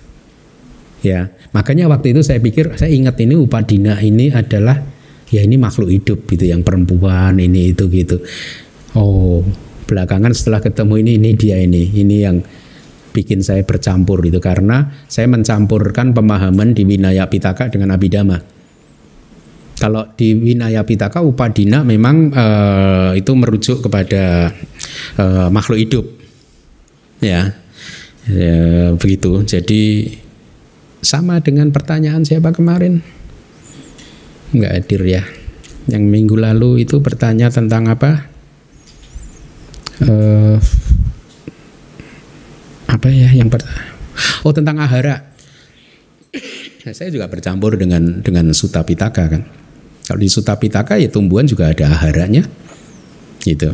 Ya, makanya waktu itu saya pikir saya ingat ini upadina ini adalah ya ini makhluk hidup gitu yang perempuan ini itu gitu. Oh, belakangan setelah ketemu ini ini dia ini. Ini yang bikin saya bercampur itu karena saya mencampurkan pemahaman di Winaya Pitaka dengan Abhidhamma. Kalau di Winaya Pitaka Upadina memang uh, itu merujuk kepada uh, makhluk hidup. Ya. ya. begitu. Jadi sama dengan pertanyaan siapa kemarin? Enggak hadir ya. Yang minggu lalu itu bertanya tentang apa? Uh, apa ya yang pertama? Oh tentang ahara. <coughs> Saya juga bercampur dengan dengan suta pitaka kan. Kalau di suta pitaka ya tumbuhan juga ada aharanya, gitu.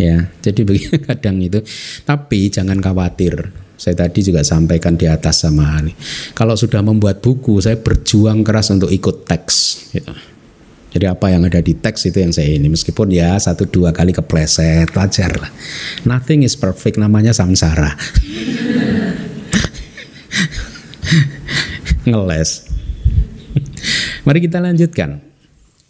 Ya, jadi <laughs> begini kadang itu. Tapi jangan khawatir. Saya tadi juga sampaikan di atas sama Ali. Kalau sudah membuat buku, saya berjuang keras untuk ikut teks. Gitu. Jadi apa yang ada di teks itu yang saya ini meskipun ya satu dua kali kepleset wajar lah. Nothing is perfect namanya samsara. <laughs> Ngeles. Mari kita lanjutkan.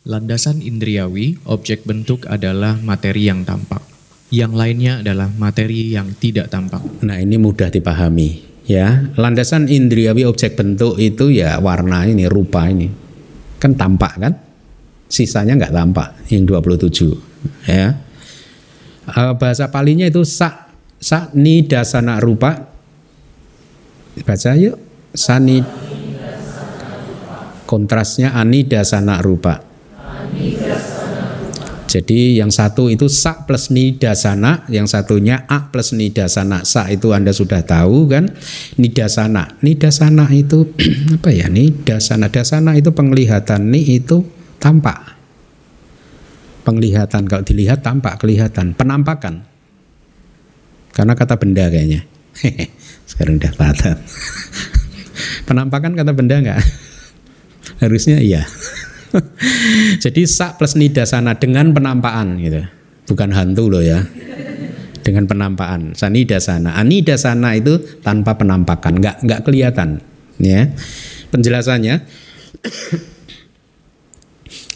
Landasan indriawi, objek bentuk adalah materi yang tampak. Yang lainnya adalah materi yang tidak tampak. Nah ini mudah dipahami ya. Landasan indriawi objek bentuk itu ya warna ini, rupa ini. Kan tampak kan? Sisanya nggak tampak yang 27 ya uh, bahasa palinya itu sa sa ni dasana rupa baca yuk sani kontrasnya ani dasana rupa jadi yang satu itu sa plus nidasana, yang satunya a plus nidasana. Sa itu Anda sudah tahu kan? Nidasana. Nidasana itu <clears throat> apa ya? Nidasana. Dasana itu penglihatan. Ni itu tampak. Penglihatan kalau dilihat tampak kelihatan, penampakan. Karena kata benda kayaknya. <laughs> Sekarang udah patah. <laughs> penampakan kata benda enggak? <laughs> Harusnya iya. Jadi sak plus nidasana dengan penampakan gitu. Bukan hantu loh ya. Dengan penampakan. Sanidasana. Anidasana itu tanpa penampakan, enggak enggak kelihatan, ya. Penjelasannya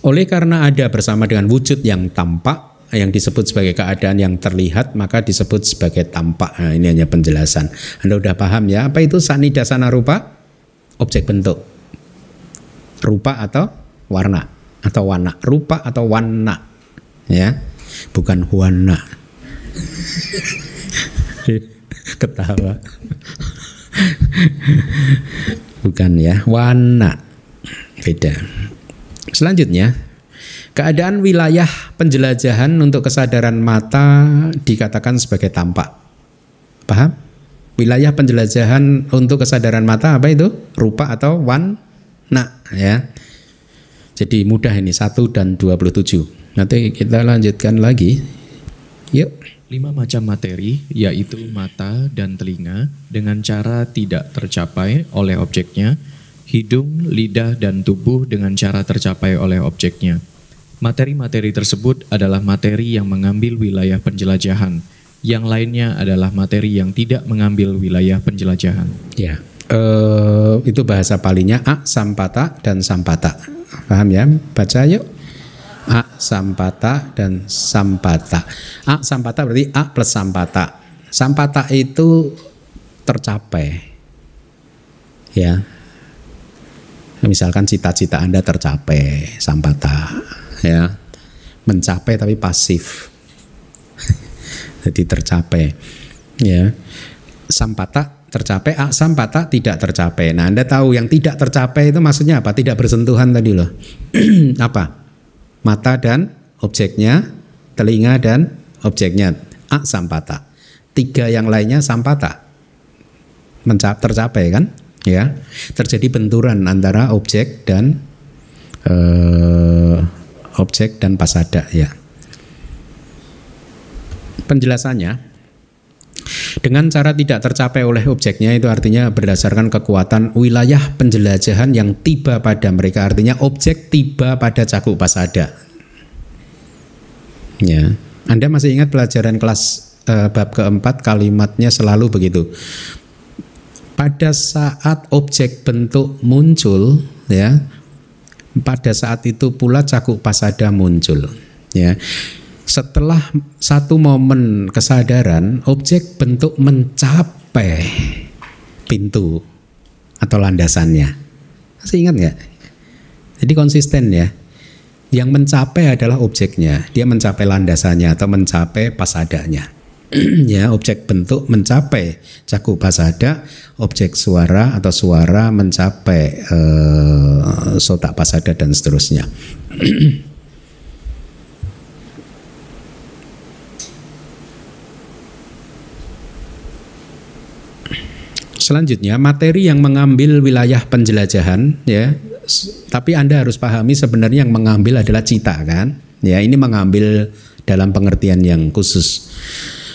oleh karena ada bersama dengan wujud yang tampak, yang disebut sebagai keadaan yang terlihat, maka disebut sebagai tampak. Nah, ini hanya penjelasan. Anda sudah paham ya? Apa itu sanidasana rupa? Objek bentuk. Rupa atau warna atau warna. Rupa atau warna. Ya. Bukan warna. <laughs> Ketawa. Bukan ya, warna. Beda. Selanjutnya, keadaan wilayah penjelajahan untuk kesadaran mata dikatakan sebagai tampak. Paham? Wilayah penjelajahan untuk kesadaran mata apa itu? Rupa atau wan Nah, ya. Jadi mudah ini 1 dan 27. Nanti kita lanjutkan lagi. Yuk. Lima macam materi, yaitu mata dan telinga, dengan cara tidak tercapai oleh objeknya, hidung, lidah, dan tubuh dengan cara tercapai oleh objeknya. Materi-materi tersebut adalah materi yang mengambil wilayah penjelajahan, yang lainnya adalah materi yang tidak mengambil wilayah penjelajahan. Ya, uh, itu bahasa palinya a sampata dan sampata. Paham ya? Baca yuk. A sampata dan sampata. A sampata berarti A plus sampata. Sampata itu tercapai. Ya. Misalkan cita-cita Anda tercapai, sampata. Ya. Mencapai tapi pasif. <laughs> Jadi tercapai. Ya. Sampata tercapai, A sampata tidak tercapai. Nah, Anda tahu yang tidak tercapai itu maksudnya apa? Tidak bersentuhan tadi loh. <clears throat> apa? mata dan objeknya, telinga dan objeknya. A sampata. Tiga yang lainnya sampata. Mencap, tercapai kan? Ya, terjadi benturan antara objek dan uh, objek dan pasada ya. Penjelasannya, dengan cara tidak tercapai oleh objeknya itu artinya berdasarkan kekuatan wilayah penjelajahan yang tiba pada mereka artinya objek tiba pada cakup pasada. Ya, Anda masih ingat pelajaran kelas uh, bab keempat kalimatnya selalu begitu. Pada saat objek bentuk muncul, ya, pada saat itu pula cakup pasada muncul. Ya, setelah satu momen kesadaran, objek bentuk mencapai pintu atau landasannya. Masih ingat nggak? Jadi konsisten ya. Yang mencapai adalah objeknya. Dia mencapai landasannya atau mencapai pasadanya. <clears throat> ya, objek bentuk mencapai. Cakup pasada, objek suara atau suara mencapai uh, sotak pasada dan seterusnya. <clears throat> Selanjutnya materi yang mengambil wilayah penjelajahan ya. Tapi Anda harus pahami sebenarnya yang mengambil adalah cita kan? Ya ini mengambil dalam pengertian yang khusus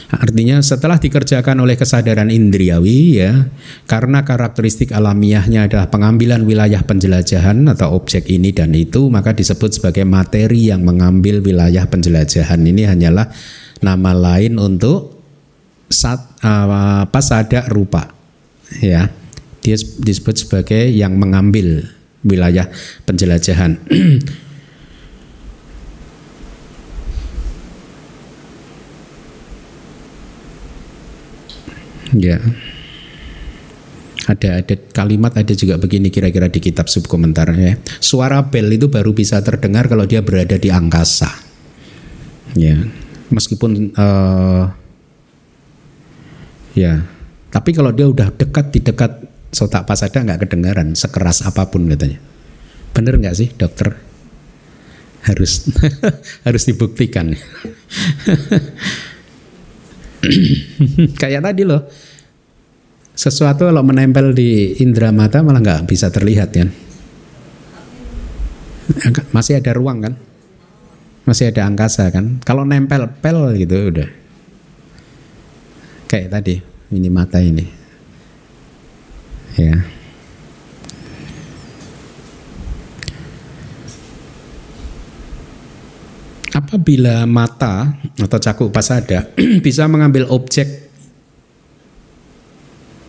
Artinya setelah dikerjakan oleh kesadaran indriawi ya, karena karakteristik alamiahnya adalah pengambilan wilayah penjelajahan atau objek ini dan itu, maka disebut sebagai materi yang mengambil wilayah penjelajahan. Ini hanyalah nama lain untuk sat, uh, pasada rupa ya dia disebut sebagai yang mengambil wilayah penjelajahan <clears throat> ya ada ada kalimat ada juga begini kira-kira di kitab subkomentar ya suara bel itu baru bisa terdengar kalau dia berada di angkasa ya meskipun uh, ya tapi kalau dia udah dekat di dekat sotak pasada nggak kedengaran sekeras apa pun katanya. Bener nggak sih dokter? Harus <laughs> harus dibuktikan. <laughs> <clears throat> Kayak tadi loh, sesuatu kalau menempel di indera mata malah nggak bisa terlihat kan? Masih ada ruang kan? Masih ada angkasa kan? Kalau nempel pel gitu udah kayak tadi ini mata ini ya apabila mata atau cakup pasada <clears throat> bisa mengambil objek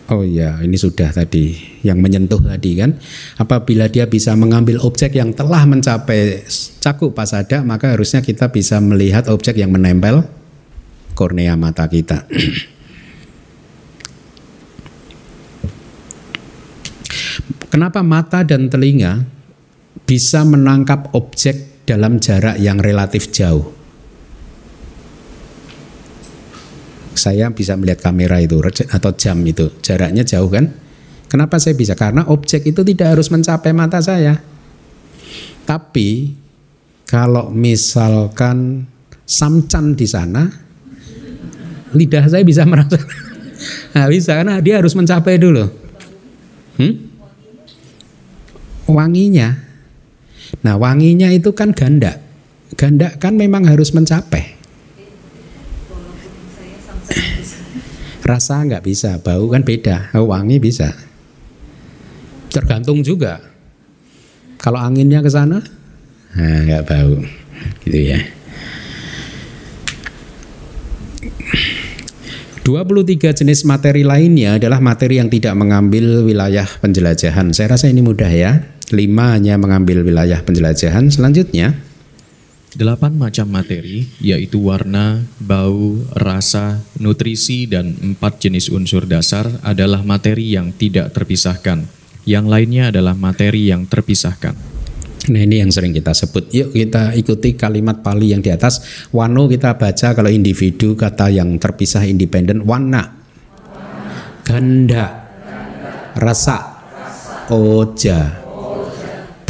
Oh ya, ini sudah tadi yang menyentuh tadi kan. Apabila dia bisa mengambil objek yang telah mencapai cakup pasada, maka harusnya kita bisa melihat objek yang menempel kornea mata kita. <clears throat> Kenapa mata dan telinga bisa menangkap objek dalam jarak yang relatif jauh? Saya bisa melihat kamera itu atau jam itu, jaraknya jauh kan? Kenapa saya bisa? Karena objek itu tidak harus mencapai mata saya. Tapi kalau misalkan samcan di sana, lidah saya bisa merasa. <laughs> Nah, bisa karena dia harus mencapai dulu. Hmm? wanginya. Nah, wanginya itu kan ganda. Ganda kan memang harus mencapai. Rasa nggak bisa, bau kan beda, oh, wangi bisa. Tergantung juga. Kalau anginnya ke sana, nah, nggak bau, gitu ya. 23 jenis materi lainnya adalah materi yang tidak mengambil wilayah penjelajahan. Saya rasa ini mudah ya. Lima hanya mengambil wilayah penjelajahan. Selanjutnya, Delapan macam materi, yaitu warna, bau, rasa, nutrisi, dan empat jenis unsur dasar adalah materi yang tidak terpisahkan. Yang lainnya adalah materi yang terpisahkan. Nah ini yang sering kita sebut. Yuk kita ikuti kalimat Pali yang di atas. Wano kita baca kalau individu kata yang terpisah independen. Wana, ganda, rasa, oja,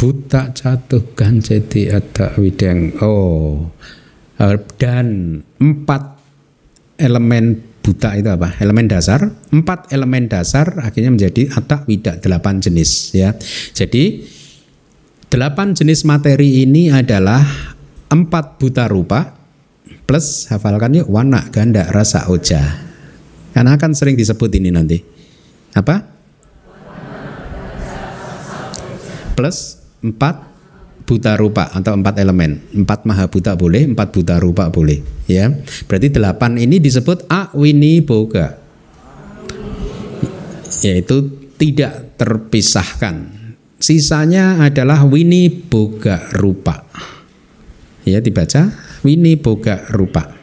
buta jatuhkan jadi ada wideng. Oh, eh, dan empat elemen buta itu apa? Elemen dasar. Empat elemen dasar akhirnya menjadi atak widak delapan jenis ya. Jadi delapan jenis materi ini adalah empat buta rupa plus hafalkan yuk warna, ganda, rasa, oja. Karena akan sering disebut ini nanti. Apa? Plus empat buta rupa atau empat elemen. Empat maha buta boleh empat buta rupa boleh ya. Berarti delapan ini disebut awini boga yaitu tidak terpisahkan. Sisanya adalah wini boga rupa. Ya dibaca? Wini boga rupa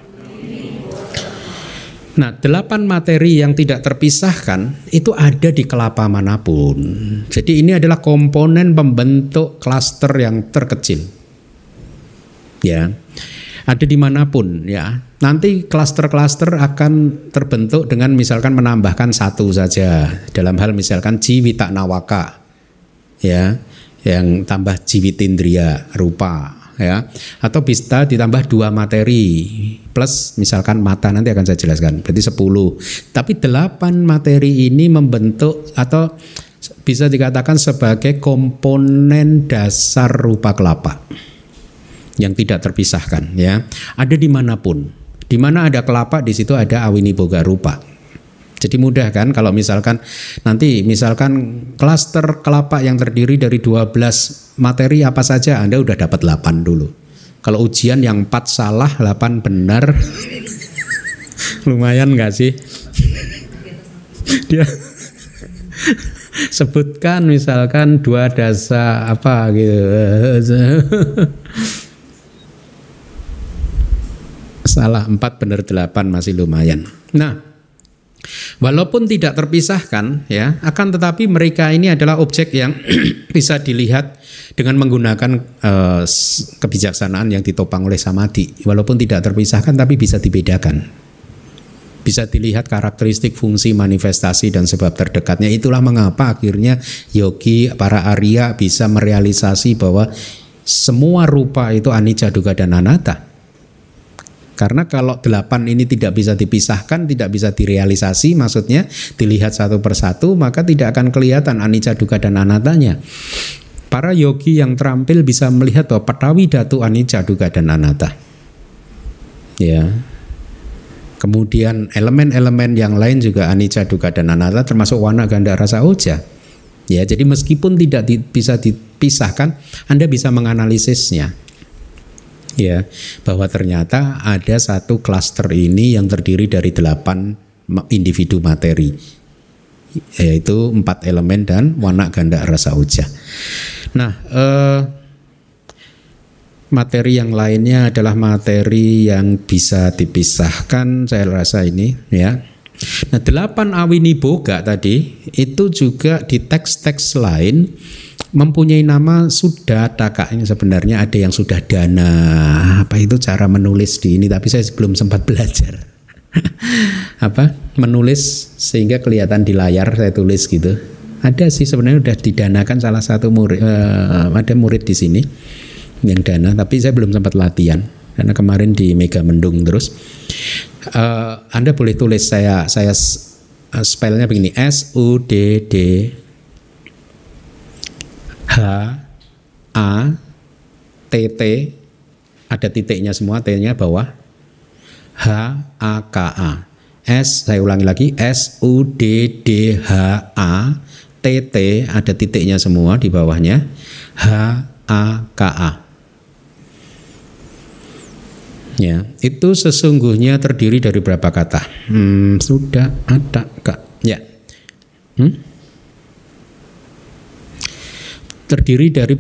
Nah, delapan materi yang tidak terpisahkan itu ada di kelapa mana pun. Jadi ini adalah komponen pembentuk klaster yang terkecil. Ya, ada di mana pun ya. Nanti klaster-klaster akan terbentuk dengan misalkan menambahkan satu saja dalam hal misalkan jiwita nawaka, ya, yang tambah jiwitindria rupa, ya. Atau bisa ditambah dua materi plus misalkan mata nanti akan saya jelaskan. Berarti 10 tapi delapan materi ini membentuk atau bisa dikatakan sebagai komponen dasar rupa kelapa yang tidak terpisahkan ya. Ada di mana pun. Di mana ada kelapa di situ ada awini boga rupa jadi mudah kan kalau misalkan nanti misalkan klaster kelapa yang terdiri dari 12 materi apa saja Anda udah dapat 8 dulu. Kalau ujian yang 4 salah, 8 benar. <laughs> Lumayan nggak sih? Dia sebutkan misalkan dua dasa apa gitu. salah 4 benar 8 masih lumayan. Nah, Walaupun tidak terpisahkan ya, akan tetapi mereka ini adalah objek yang <clears throat> bisa dilihat dengan menggunakan uh, kebijaksanaan yang ditopang oleh samadhi. Walaupun tidak terpisahkan tapi bisa dibedakan. Bisa dilihat karakteristik fungsi manifestasi dan sebab terdekatnya. Itulah mengapa akhirnya yogi para Arya bisa merealisasi bahwa semua rupa itu anicca duga dan anatta karena kalau delapan ini tidak bisa dipisahkan, tidak bisa direalisasi, maksudnya dilihat satu persatu, maka tidak akan kelihatan anicca duga dan anatanya. Para yogi yang terampil bisa melihat bahwa patawi datu anicca duga dan anatta. Ya. Kemudian elemen-elemen yang lain juga anicca duga dan anatta termasuk warna ganda rasa oja. Ya, jadi meskipun tidak di, bisa dipisahkan, Anda bisa menganalisisnya ya bahwa ternyata ada satu klaster ini yang terdiri dari delapan individu materi yaitu empat elemen dan warna ganda rasa uja. Nah, eh, materi yang lainnya adalah materi yang bisa dipisahkan. Saya rasa ini ya. Nah, delapan awini boga tadi itu juga di teks-teks lain mempunyai nama sudah ini sebenarnya ada yang sudah dana apa itu cara menulis di ini? Tapi saya belum sempat <laughs> belajar. Apa? Menulis sehingga kelihatan di layar saya tulis gitu. Ada sih sebenarnya sudah didanakan salah satu murid uh, ada murid di sini yang dana tapi saya belum sempat latihan. Karena kemarin di Mega Mendung terus. Uh, Anda boleh tulis saya saya uh, spellnya begini S U D D H A T T ada titiknya semua T-nya bawah H A K A S saya ulangi lagi S U D D H A T T ada titiknya semua di bawahnya H A K A Ya, itu sesungguhnya terdiri dari berapa kata? Hmm, sudah ada kak. Ya. Hmm? Terdiri dari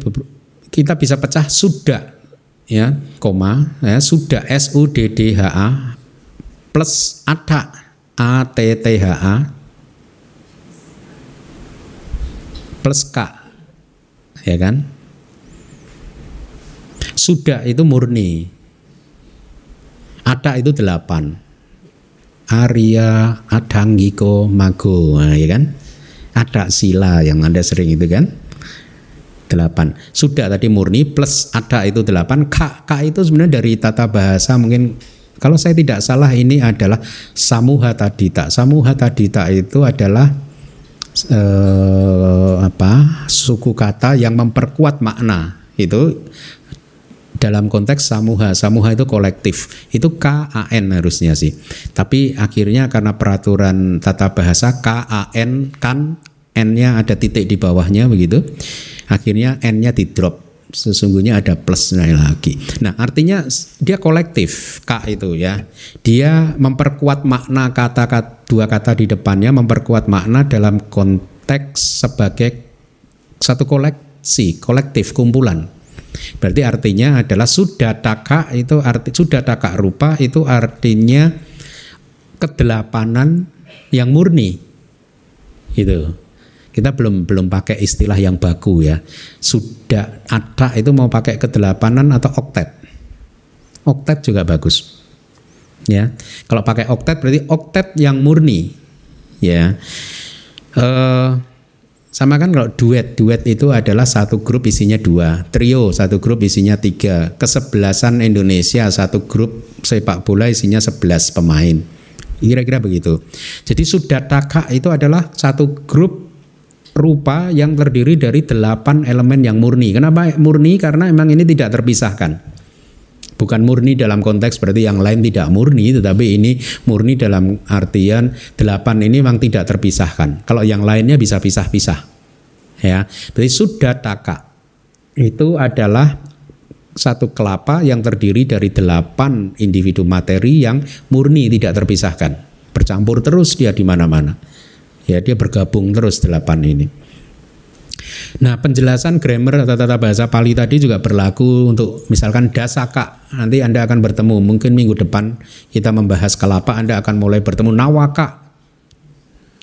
kita bisa pecah sudah ya, koma ya, sudah S U D D H A plus ada A T T H A plus K. Ya kan? Sudah itu murni ada itu delapan. Arya, Adanggiko, Mago, nah, ya kan? Ada sila yang anda sering itu kan? Delapan. Sudah tadi murni plus ada itu delapan. K, K itu sebenarnya dari tata bahasa mungkin kalau saya tidak salah ini adalah samuha tadita. Samuha tadita itu adalah eh, apa suku kata yang memperkuat makna itu dalam konteks samuha, samuha itu kolektif, itu KAN harusnya sih. Tapi akhirnya karena peraturan tata bahasa KAN kan N-nya ada titik di bawahnya begitu, akhirnya N-nya di drop. Sesungguhnya ada plusnya lagi. Nah artinya dia kolektif K itu ya. Dia memperkuat makna kata-kata dua kata di depannya, memperkuat makna dalam konteks sebagai satu koleksi, kolektif, kumpulan. Berarti artinya adalah sudah taka itu arti sudah taka rupa itu artinya kedelapanan yang murni. Itu. Kita belum belum pakai istilah yang baku ya. Sudah ada itu mau pakai kedelapanan atau oktet. Oktet juga bagus. Ya. Kalau pakai oktet berarti oktet yang murni. Ya. Uh, sama kan kalau duet, duet itu adalah satu grup isinya dua, trio satu grup isinya tiga, kesebelasan Indonesia satu grup sepak bola isinya sebelas pemain. Kira-kira begitu. Jadi sudah taka itu adalah satu grup rupa yang terdiri dari delapan elemen yang murni. Kenapa murni? Karena emang ini tidak terpisahkan. Bukan murni dalam konteks berarti yang lain tidak murni tetapi ini murni dalam artian delapan ini memang tidak terpisahkan. Kalau yang lainnya bisa pisah-pisah. Ya berarti sudah taka. Itu adalah satu kelapa yang terdiri dari delapan individu materi yang murni tidak terpisahkan. Bercampur terus dia di mana-mana ya dia bergabung terus delapan ini Nah, penjelasan grammar atau tata bahasa Pali tadi juga berlaku untuk misalkan dasaka. Nanti Anda akan bertemu, mungkin minggu depan kita membahas kelapa, Anda akan mulai bertemu nawaka.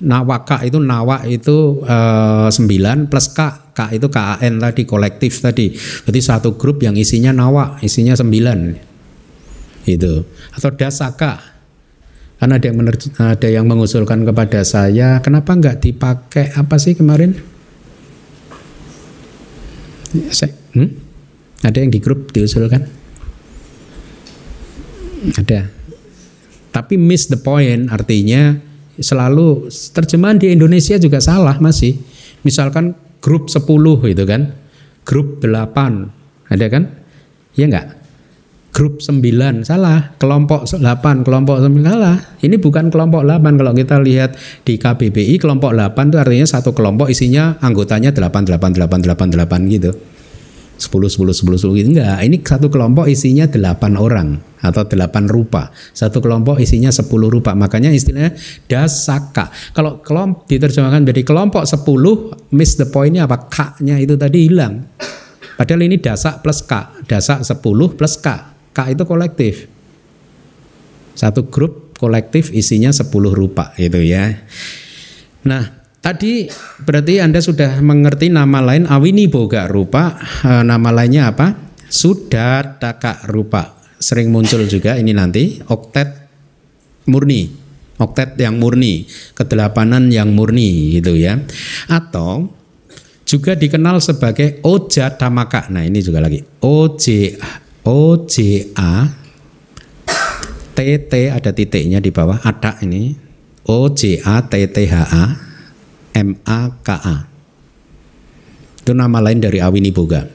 Nawaka itu nawa itu eh, 9 plus K. K itu KAN tadi, kolektif tadi. Berarti satu grup yang isinya nawa, isinya 9. Itu. Atau dasaka. Karena ada yang, ada yang mengusulkan kepada saya, kenapa nggak dipakai apa sih kemarin? hmm? Ada yang di grup diusulkan? Ada. Tapi miss the point artinya selalu terjemahan di Indonesia juga salah masih. Misalkan grup 10 itu kan. Grup 8 ada kan? Ya enggak? Grup 9 salah, kelompok 8, kelompok 9 salah. Ini bukan kelompok 8 kalau kita lihat di KBBI kelompok 8 itu artinya satu kelompok isinya anggotanya 8 8 8 8 8 gitu. 10 10 10 10 gitu enggak. Ini satu kelompok isinya 8 orang atau 8 rupa. Satu kelompok isinya 10 rupa. Makanya istilahnya dasaka. Kalau kelompok diterjemahkan jadi kelompok 10 miss the pointnya apa? K-nya itu tadi hilang. Padahal ini dasak plus K. Dasak 10 plus K. K itu kolektif. Satu grup kolektif isinya 10 rupa gitu ya. Nah, Tadi berarti Anda sudah mengerti nama lain awini boga rupa, e, nama lainnya apa? Sudah taka rupa. Sering muncul juga ini nanti oktet murni, oktet yang murni, kedelapanan yang murni gitu ya. Atau juga dikenal sebagai oja tamaka. Nah, ini juga lagi. OJ OJA TT ada titiknya di bawah, ada ini. OJA TTHA MAKA. Itu nama lain dari awiniboga.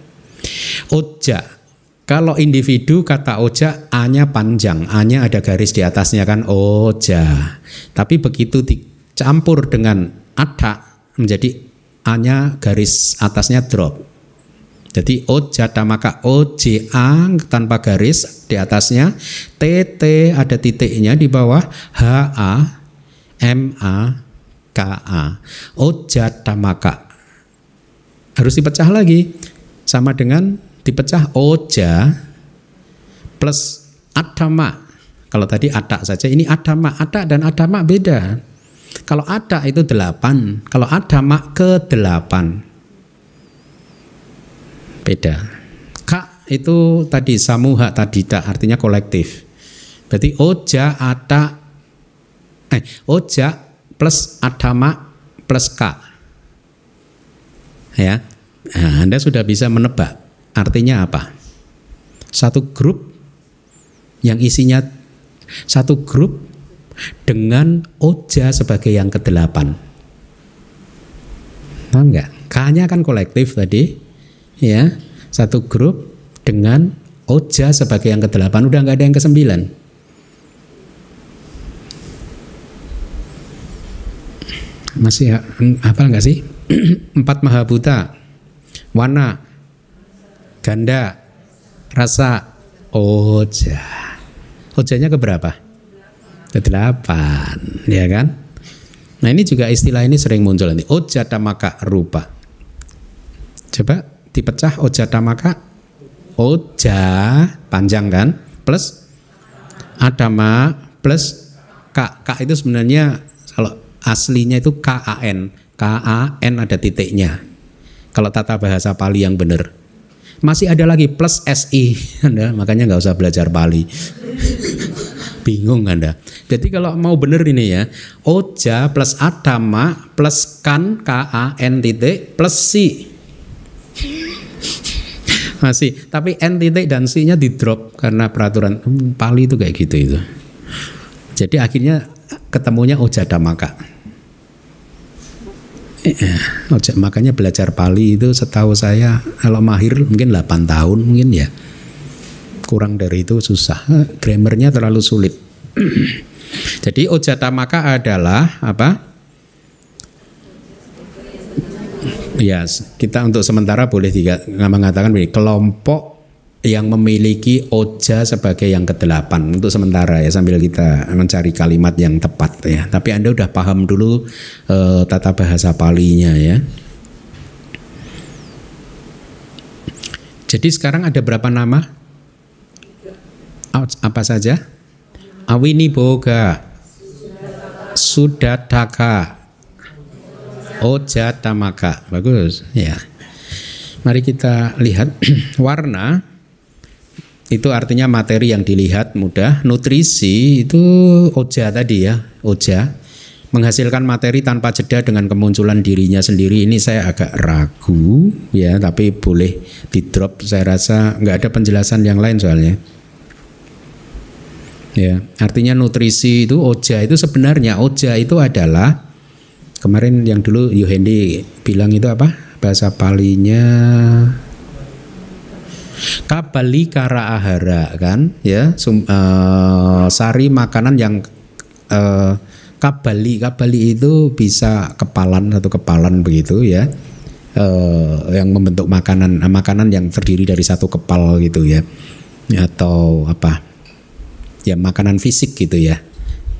Oja. Kalau individu kata oja A-nya panjang, A-nya ada garis di atasnya kan oja. Tapi begitu dicampur dengan ada menjadi A-nya garis atasnya drop. Jadi ojata maka OJA tanpa garis di atasnya, TT ada titiknya di bawah, HA, MA, KA. Ojata maka harus dipecah lagi. Sama dengan dipecah oja plus adama. Kalau tadi ada saja ini adama, ada dan adama beda. Kalau ada itu delapan, kalau adama ke delapan beda. Ka itu tadi samuha tadi tak artinya kolektif. Berarti oja ada eh oja plus adama plus ka. Ya. Nah, Anda sudah bisa menebak artinya apa? Satu grup yang isinya satu grup dengan oja sebagai yang kedelapan. Tahu enggak? K-nya kan kolektif tadi, ya satu grup dengan Oja sebagai yang kedelapan. Udah nggak ada yang kesembilan? Masih apa nggak sih? <clears throat> Empat mahabuta warna ganda rasa oja. Ojanya keberapa kedelapan ya kan? Nah ini juga istilah ini sering muncul nanti. Oja tamaka rupa. Coba dipecah oja tamaka? Oja panjang kan? Plus? Adama plus? K k itu sebenarnya kalau aslinya itu k a n. K a n ada titiknya. Kalau tata bahasa Pali yang benar. Masih ada lagi plus si <laughs> anda makanya nggak usah belajar Pali. <laughs> Bingung anda. Jadi kalau mau benar ini ya oja plus adama plus kan k a n titik plus si masih. Tapi n titik dan c nya di drop karena peraturan. Hmm, Pali itu kayak gitu itu. Jadi akhirnya ketemunya ojada maka ojek makanya belajar Pali itu setahu saya kalau mahir mungkin 8 tahun mungkin ya. Kurang dari itu susah. Grammarnya terlalu sulit. <clears throat> Jadi ojata maka adalah apa Ya, kita untuk sementara boleh tiga, mengatakan begini, kelompok yang memiliki oja sebagai yang kedelapan untuk sementara ya sambil kita mencari kalimat yang tepat ya. Tapi Anda udah paham dulu uh, tata bahasa palinya ya. Jadi sekarang ada berapa nama? Apa saja? Awini Boga, Sudataka, Oja tamaka. Bagus, ya. Mari kita lihat <clears throat> warna itu artinya materi yang dilihat mudah. Nutrisi itu oja tadi ya, oja menghasilkan materi tanpa jeda dengan kemunculan dirinya sendiri ini saya agak ragu ya tapi boleh di drop saya rasa nggak ada penjelasan yang lain soalnya ya artinya nutrisi itu oja itu sebenarnya oja itu adalah Kemarin yang dulu Yohendi bilang itu apa? Bahasa palinya Kabali kara ahara kan? Ya sum, uh, sari makanan yang uh, kabali. Kabali itu bisa kepalan atau kepalan begitu ya. Uh, yang membentuk makanan makanan yang terdiri dari satu kepal gitu ya. Atau apa? Ya makanan fisik gitu ya.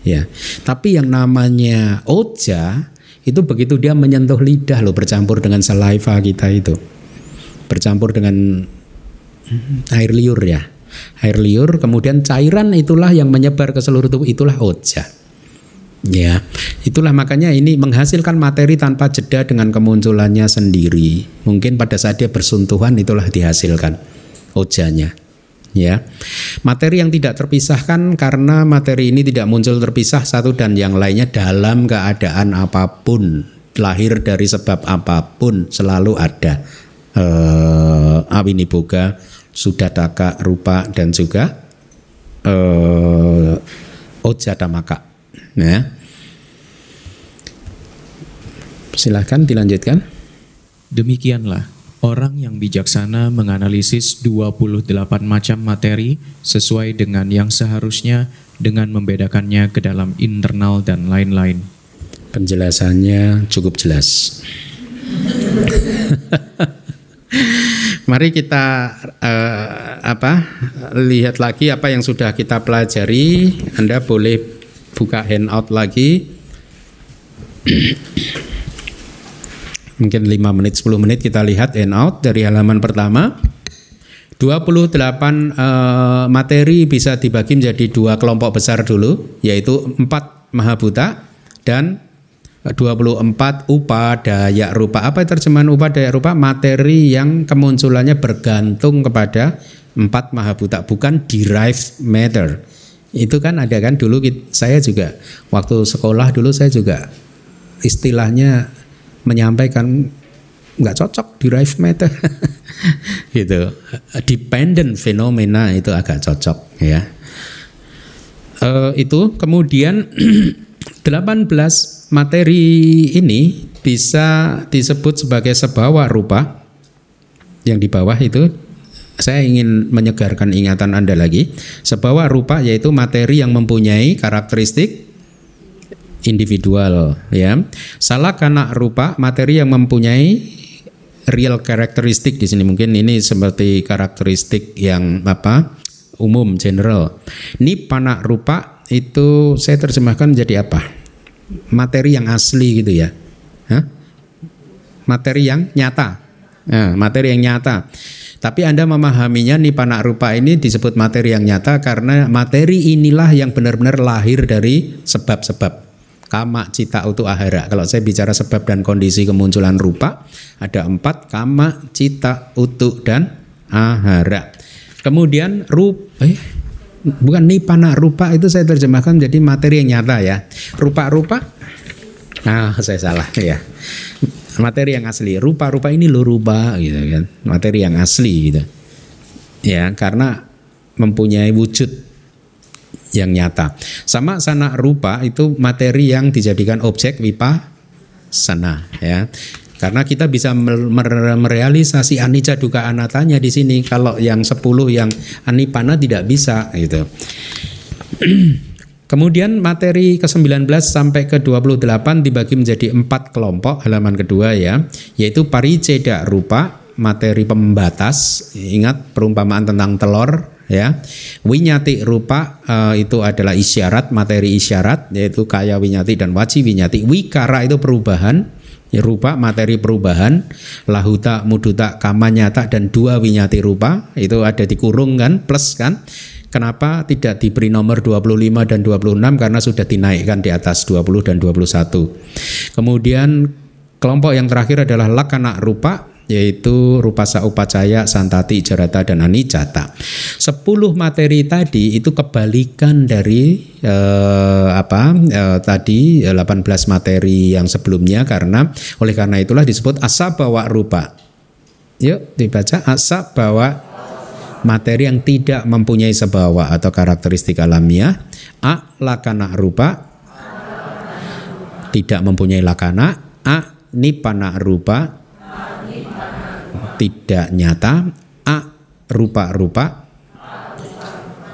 Ya. Tapi yang namanya oja itu begitu dia menyentuh lidah loh bercampur dengan saliva kita itu. Bercampur dengan air liur ya. Air liur kemudian cairan itulah yang menyebar ke seluruh tubuh. Itulah oja. Ya itulah makanya ini menghasilkan materi tanpa jeda dengan kemunculannya sendiri. Mungkin pada saat dia bersuntuhan itulah dihasilkan ojanya ya. Materi yang tidak terpisahkan karena materi ini tidak muncul terpisah satu dan yang lainnya dalam keadaan apa pun, lahir dari sebab apa pun selalu ada eh awiniboga, sudataka, rupa dan juga eh ojadamaka. Ya. Silahkan dilanjutkan. Demikianlah Orang yang bijaksana menganalisis 28 macam materi sesuai dengan yang seharusnya dengan membedakannya ke dalam internal dan lain-lain. Penjelasannya cukup jelas. Mari kita uh, apa lihat lagi apa yang sudah kita pelajari. Anda boleh buka handout lagi. Mungkin 5 menit 10 menit kita lihat end out dari halaman pertama. 28 uh, materi bisa dibagi menjadi dua kelompok besar dulu yaitu 4 mahabuta dan 24 upadaya rupa. Apa terjemahan upadaya rupa? Materi yang kemunculannya bergantung kepada empat mahabuta bukan derived matter. Itu kan ada kan dulu saya juga waktu sekolah dulu saya juga istilahnya menyampaikan nggak cocok derived matter <laughs> gitu. Dependent fenomena itu agak cocok ya. Uh, itu. Kemudian <clears throat> 18 materi ini bisa disebut sebagai sebawa rupa. Yang di bawah itu saya ingin menyegarkan ingatan Anda lagi. Sebawa rupa yaitu materi yang mempunyai karakteristik individual ya. Salah karena rupa materi yang mempunyai real karakteristik di sini mungkin ini seperti karakteristik yang apa umum general. Ini panak rupa itu saya terjemahkan menjadi apa? Materi yang asli gitu ya. Hah? Materi yang nyata. Nah, materi yang nyata. Tapi Anda memahaminya nih panak rupa ini disebut materi yang nyata karena materi inilah yang benar-benar lahir dari sebab-sebab kama, cita, utu, ahara. Kalau saya bicara sebab dan kondisi kemunculan rupa, ada empat kama, cita, utu, dan ahara. Kemudian rup, eh, bukan nipana rupa itu saya terjemahkan menjadi materi yang nyata ya. Rupa-rupa, ah saya salah ya. Materi yang asli, rupa-rupa ini lo rupa gitu kan, materi yang asli gitu. Ya, karena mempunyai wujud yang nyata. Sama sana rupa itu materi yang dijadikan objek wipa sana ya. Karena kita bisa merealisasi anicca duka anatanya di sini. Kalau yang 10 yang anipana tidak bisa gitu. <clears throat> Kemudian materi ke-19 sampai ke-28 dibagi menjadi empat kelompok halaman kedua ya, yaitu pariceda rupa, materi pembatas. Ingat perumpamaan tentang telur ya. Winyati rupa uh, itu adalah isyarat, materi isyarat yaitu kaya winyati dan waci winyati. Wikara itu perubahan, ya, rupa materi perubahan, lahuta, muduta, kama nyata dan dua winyati rupa itu ada dikurung kan, plus kan. Kenapa tidak diberi nomor 25 dan 26 karena sudah dinaikkan di atas 20 dan 21. Kemudian kelompok yang terakhir adalah lakana rupa yaitu Rupasa Upacaya, Santati, Jarata, dan Anicata. Sepuluh materi tadi itu kebalikan dari eh, apa eh, tadi 18 materi yang sebelumnya karena oleh karena itulah disebut asa bawa rupa. Yuk dibaca asa bawa materi yang tidak mempunyai sebawa atau karakteristik alamiah. A lakana rupa tidak mempunyai lakana. A nipana rupa tidak nyata, A rupa-rupa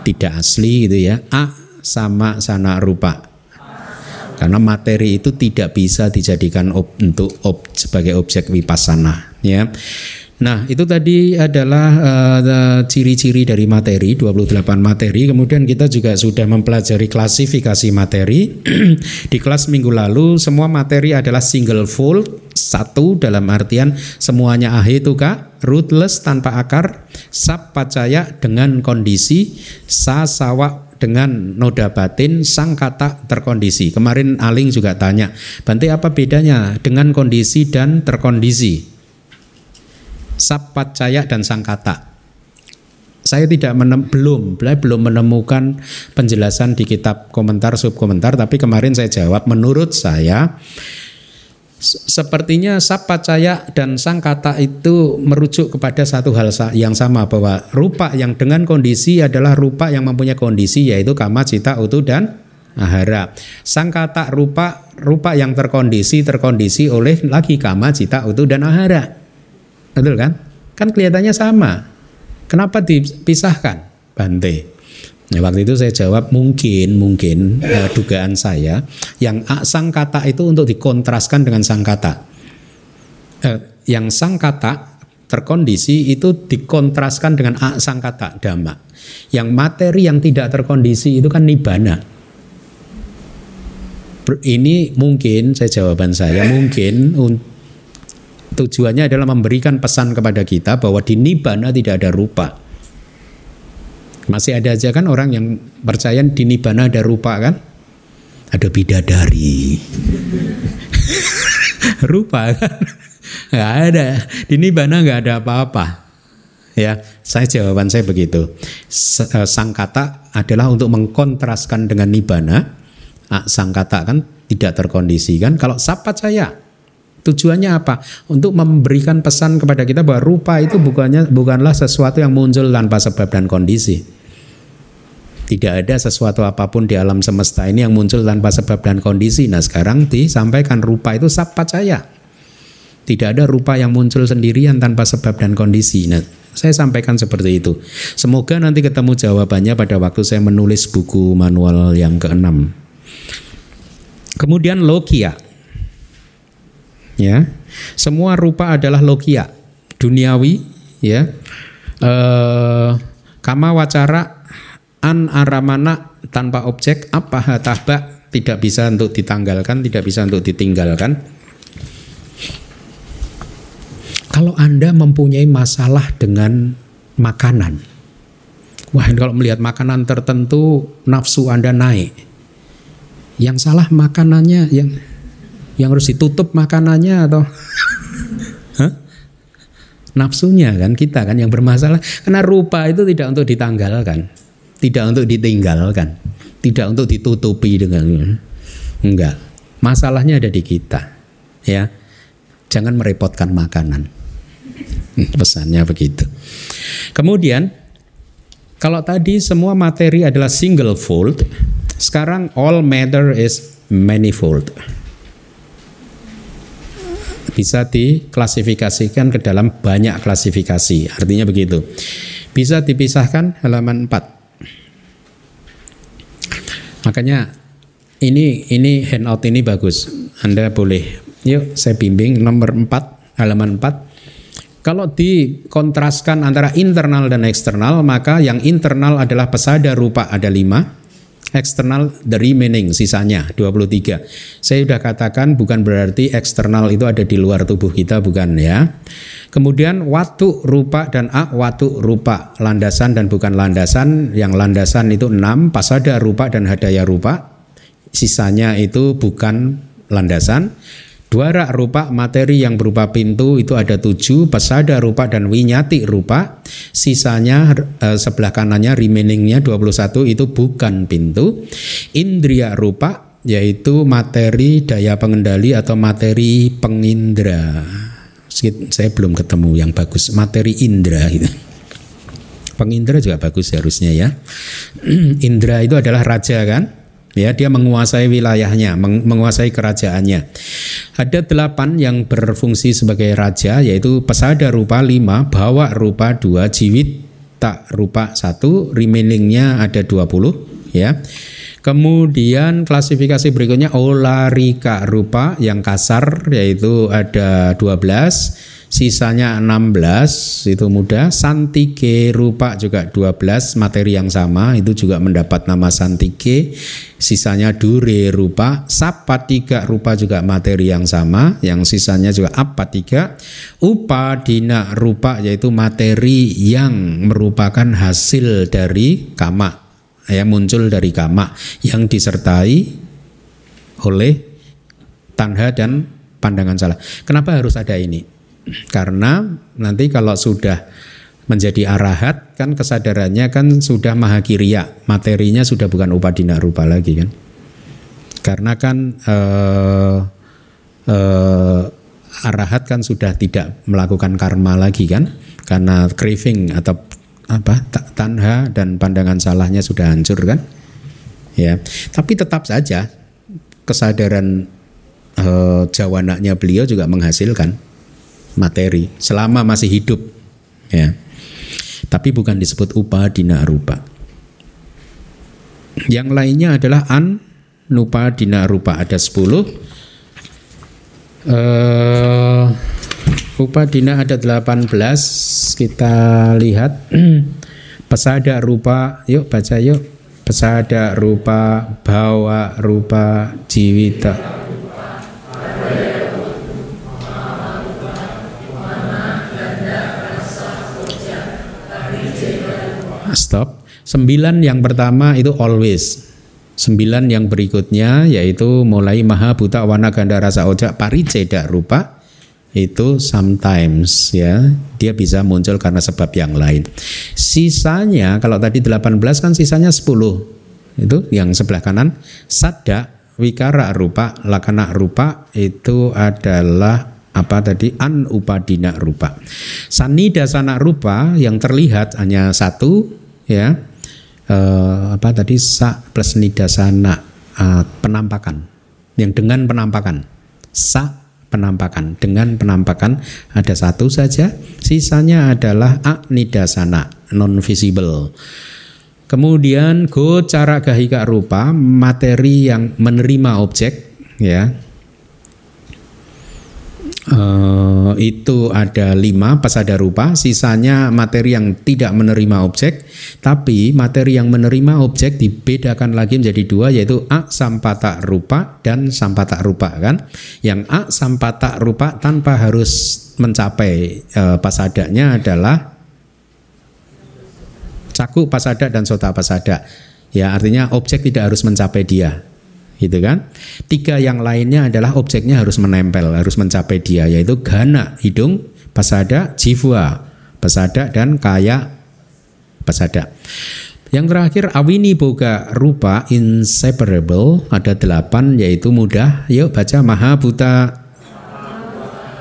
tidak asli gitu ya. A sama sana rupa. Karena materi itu tidak bisa dijadikan ob, untuk ob, sebagai objek wipasana ya. Nah, itu tadi adalah uh, ciri-ciri dari materi, 28 materi. Kemudian kita juga sudah mempelajari klasifikasi materi. <clears throat> Di kelas minggu lalu semua materi adalah single fold, satu dalam artian semuanya kak rootless tanpa akar, sap pacaya dengan kondisi, sa sawa dengan noda batin sang kata terkondisi. Kemarin Aling juga tanya, Bante apa bedanya dengan kondisi dan terkondisi? Sapacaya dan sangkata. Saya tidak menem, belum belum menemukan penjelasan di kitab komentar subkomentar tapi kemarin saya jawab menurut saya sepertinya sapacaya dan sangkata itu merujuk kepada satu hal yang sama bahwa rupa yang dengan kondisi adalah rupa yang mempunyai kondisi yaitu kama cita utuh dan ahara. Sangkata rupa rupa yang terkondisi terkondisi oleh lagi kama cita utuh dan ahara. Betul kan? Kan kelihatannya sama. Kenapa dipisahkan? Bante. Nah, waktu itu saya jawab mungkin mungkin eh, dugaan saya yang sang kata itu untuk dikontraskan dengan sang kata. Eh, yang sang kata terkondisi itu dikontraskan dengan a sang kata dhamma. Yang materi yang tidak terkondisi itu kan nibana. Ini mungkin saya jawaban saya mungkin tujuannya adalah memberikan pesan kepada kita bahwa di nibana tidak ada rupa. Masih ada aja kan orang yang percaya di Nibbana ada rupa kan? Ada bidadari. <laughs> rupa kan? Gak ada. Di Nibbana gak ada apa-apa. Ya, saya jawaban saya begitu. Eh, sang kata adalah untuk mengkontraskan dengan Nibbana. Ah, sang kata kan tidak terkondisi kan. Kalau sapat saya Tujuannya apa? Untuk memberikan pesan kepada kita bahwa rupa itu bukannya bukanlah sesuatu yang muncul tanpa sebab dan kondisi. Tidak ada sesuatu apa pun di alam semesta ini yang muncul tanpa sebab dan kondisi. Nah sekarang disampaikan rupa itu sapat saya. Tidak ada rupa yang muncul sendirian tanpa sebab dan kondisi. Nah, saya sampaikan seperti itu. Semoga nanti ketemu jawabannya pada waktu saya menulis buku manual yang keenam. Kemudian logia. Ya, semua rupa adalah logia, duniawi, ya. Eh, kama wacara an aramana tanpa objek apa hataba tidak bisa untuk ditanggalkan, tidak bisa untuk ditinggalkan. Kalau Anda mempunyai masalah dengan makanan, wah kalau melihat makanan tertentu nafsu Anda naik. Yang salah makanannya yang yang harus ditutup makanannya atau? Nafsunya kan kita kan yang bermasalah. Karena rupa itu tidak untuk ditanggalkan. Tidak untuk ditinggalkan. Tidak untuk ditutupi dengan enggak. Masalahnya ada di kita ya. Jangan merepotkan makanan. Pesannya begitu. Kemudian kalau tadi semua materi adalah single fold sekarang all matter is manifold bisa diklasifikasikan ke dalam banyak klasifikasi. Artinya begitu. Bisa dipisahkan halaman 4. Makanya ini ini handout ini bagus. Anda boleh yuk saya bimbing nomor 4 halaman 4. Kalau dikontraskan antara internal dan eksternal, maka yang internal adalah pesada rupa ada lima, eksternal the remaining sisanya 23. Saya sudah katakan bukan berarti eksternal itu ada di luar tubuh kita bukan ya. Kemudian watu rupa dan a watu rupa landasan dan bukan landasan yang landasan itu 6 pasada rupa dan hadaya rupa sisanya itu bukan landasan Dwara rupa materi yang berupa pintu itu ada tujuh, pesada rupa dan winyati rupa. Sisanya eh, sebelah kanannya remainingnya 21 itu bukan pintu. Indria rupa yaitu materi daya pengendali atau materi pengindra. Saya belum ketemu yang bagus, materi indra gitu. Pengindra juga bagus harusnya ya. <clears throat> Indra itu adalah raja kan? Ya dia menguasai wilayahnya, menguasai kerajaannya. Ada delapan yang berfungsi sebagai raja, yaitu pesada rupa lima, bawa rupa dua, jiwit tak rupa satu, remainingnya ada dua puluh, ya. Kemudian klasifikasi berikutnya olarika rupa yang kasar yaitu ada 12 sisanya 16 itu mudah. Santike rupa juga 12 materi yang sama itu juga mendapat nama santike. Sisanya dure rupa tiga rupa juga materi yang sama yang sisanya juga apa tiga upadina rupa yaitu materi yang merupakan hasil dari kama ya muncul dari kama yang disertai oleh tanha dan pandangan salah. Kenapa harus ada ini karena nanti kalau sudah menjadi arahat kan kesadarannya kan sudah mahakiriya, materinya sudah bukan upadina rupa lagi kan. Karena kan eh, eh, arahat kan sudah tidak melakukan karma lagi kan, karena craving atau apa tanha dan pandangan salahnya sudah hancur kan. Ya, tapi tetap saja kesadaran eh, jawananya beliau juga menghasilkan materi selama masih hidup ya. Tapi bukan disebut upadina rupa. Yang lainnya adalah an nupadina rupa. Ada 10 Uh, Upadina ada 18 kita lihat. <clears throat> Pesada rupa. Yuk baca yuk. Pesada rupa bawa rupa jiwita stop sembilan yang pertama itu always sembilan yang berikutnya yaitu mulai maha buta warna ganda rasa ojak pariceda rupa itu sometimes ya dia bisa muncul karena sebab yang lain. Sisanya kalau tadi 18 kan sisanya 10. Itu yang sebelah kanan sada wikara rupa lakana rupa itu adalah apa tadi an upadina rupa. Sani dasana rupa yang terlihat hanya satu ya. Eh, apa tadi sa plus nidasana uh, penampakan yang dengan penampakan sa penampakan. Dengan penampakan ada satu saja, sisanya adalah aknidasana, non visible. Kemudian go cara gahika rupa, materi yang menerima objek, ya, Uh, itu ada lima pasada rupa, sisanya materi yang tidak menerima objek, tapi materi yang menerima objek dibedakan lagi menjadi dua yaitu a sampata rupa dan sampata rupa kan. Yang a sampata rupa tanpa harus mencapai uh, pasadanya adalah caku pasada dan sota pasada. Ya artinya objek tidak harus mencapai dia gitu kan. Tiga yang lainnya adalah objeknya harus menempel, harus mencapai dia, yaitu gana, hidung, pasada, jiwa, pasada dan kaya pasada. Yang terakhir awini boga rupa inseparable ada delapan yaitu mudah. Yuk baca maha buta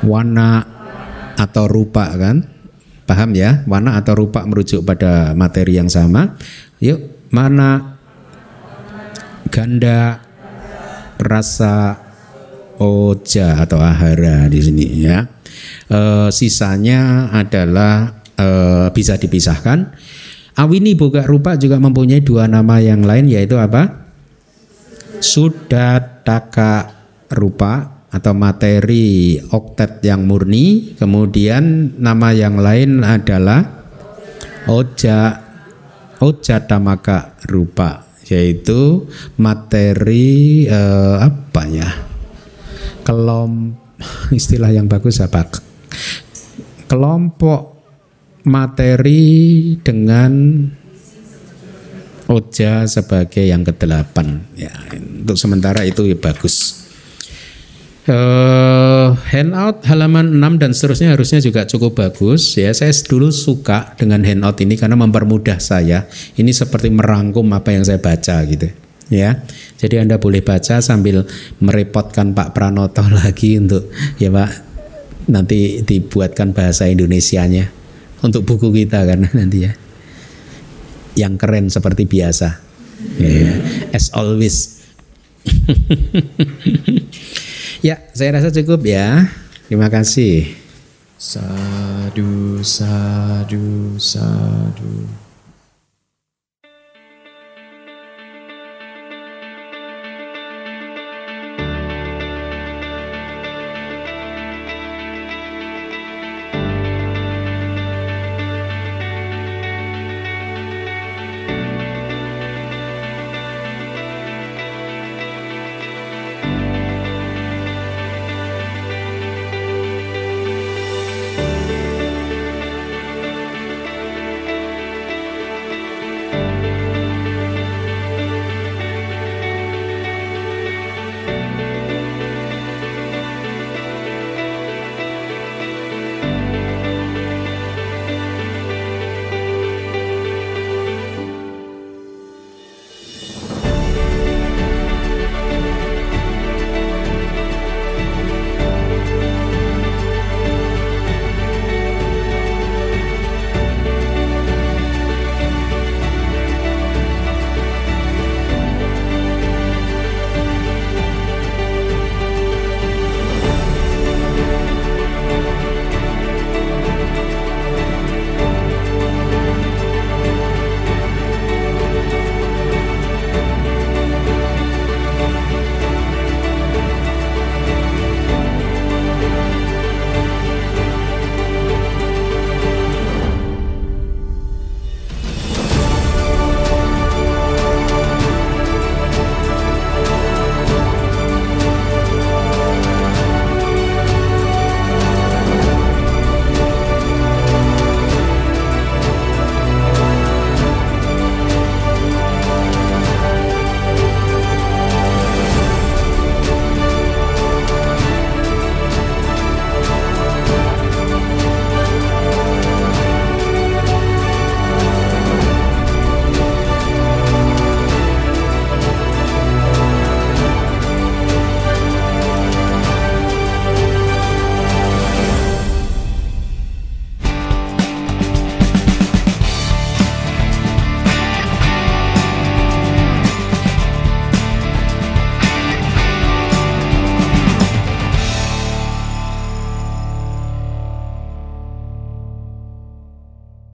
warna atau rupa kan. Paham ya? Warna atau rupa merujuk pada materi yang sama. Yuk mana ganda rasa oja atau ahara di sini ya. E, sisanya adalah e, bisa dipisahkan. Awini boga rupa juga mempunyai dua nama yang lain yaitu apa? Sudataka rupa atau materi oktet yang murni. Kemudian nama yang lain adalah oja oja tamaka rupa yaitu materi eh, apa ya? Kelom <laughs> istilah yang bagus apa? Kelompok materi dengan oja sebagai yang kedelapan. Ya untuk sementara itu ya bagus Handout halaman 6 dan seterusnya harusnya juga cukup bagus ya. Saya dulu suka dengan handout ini karena mempermudah saya. Ini seperti merangkum apa yang saya baca gitu ya. Jadi Anda boleh baca sambil merepotkan Pak Pranoto <laughs> lagi untuk ya Pak nanti dibuatkan bahasa Indonesianya untuk buku kita karena <laughs> nanti ya. Yang keren seperti biasa. Yeah. As always. <laughs> Ya, saya rasa cukup ya. Terima kasih. Sadu, sadu, sadu.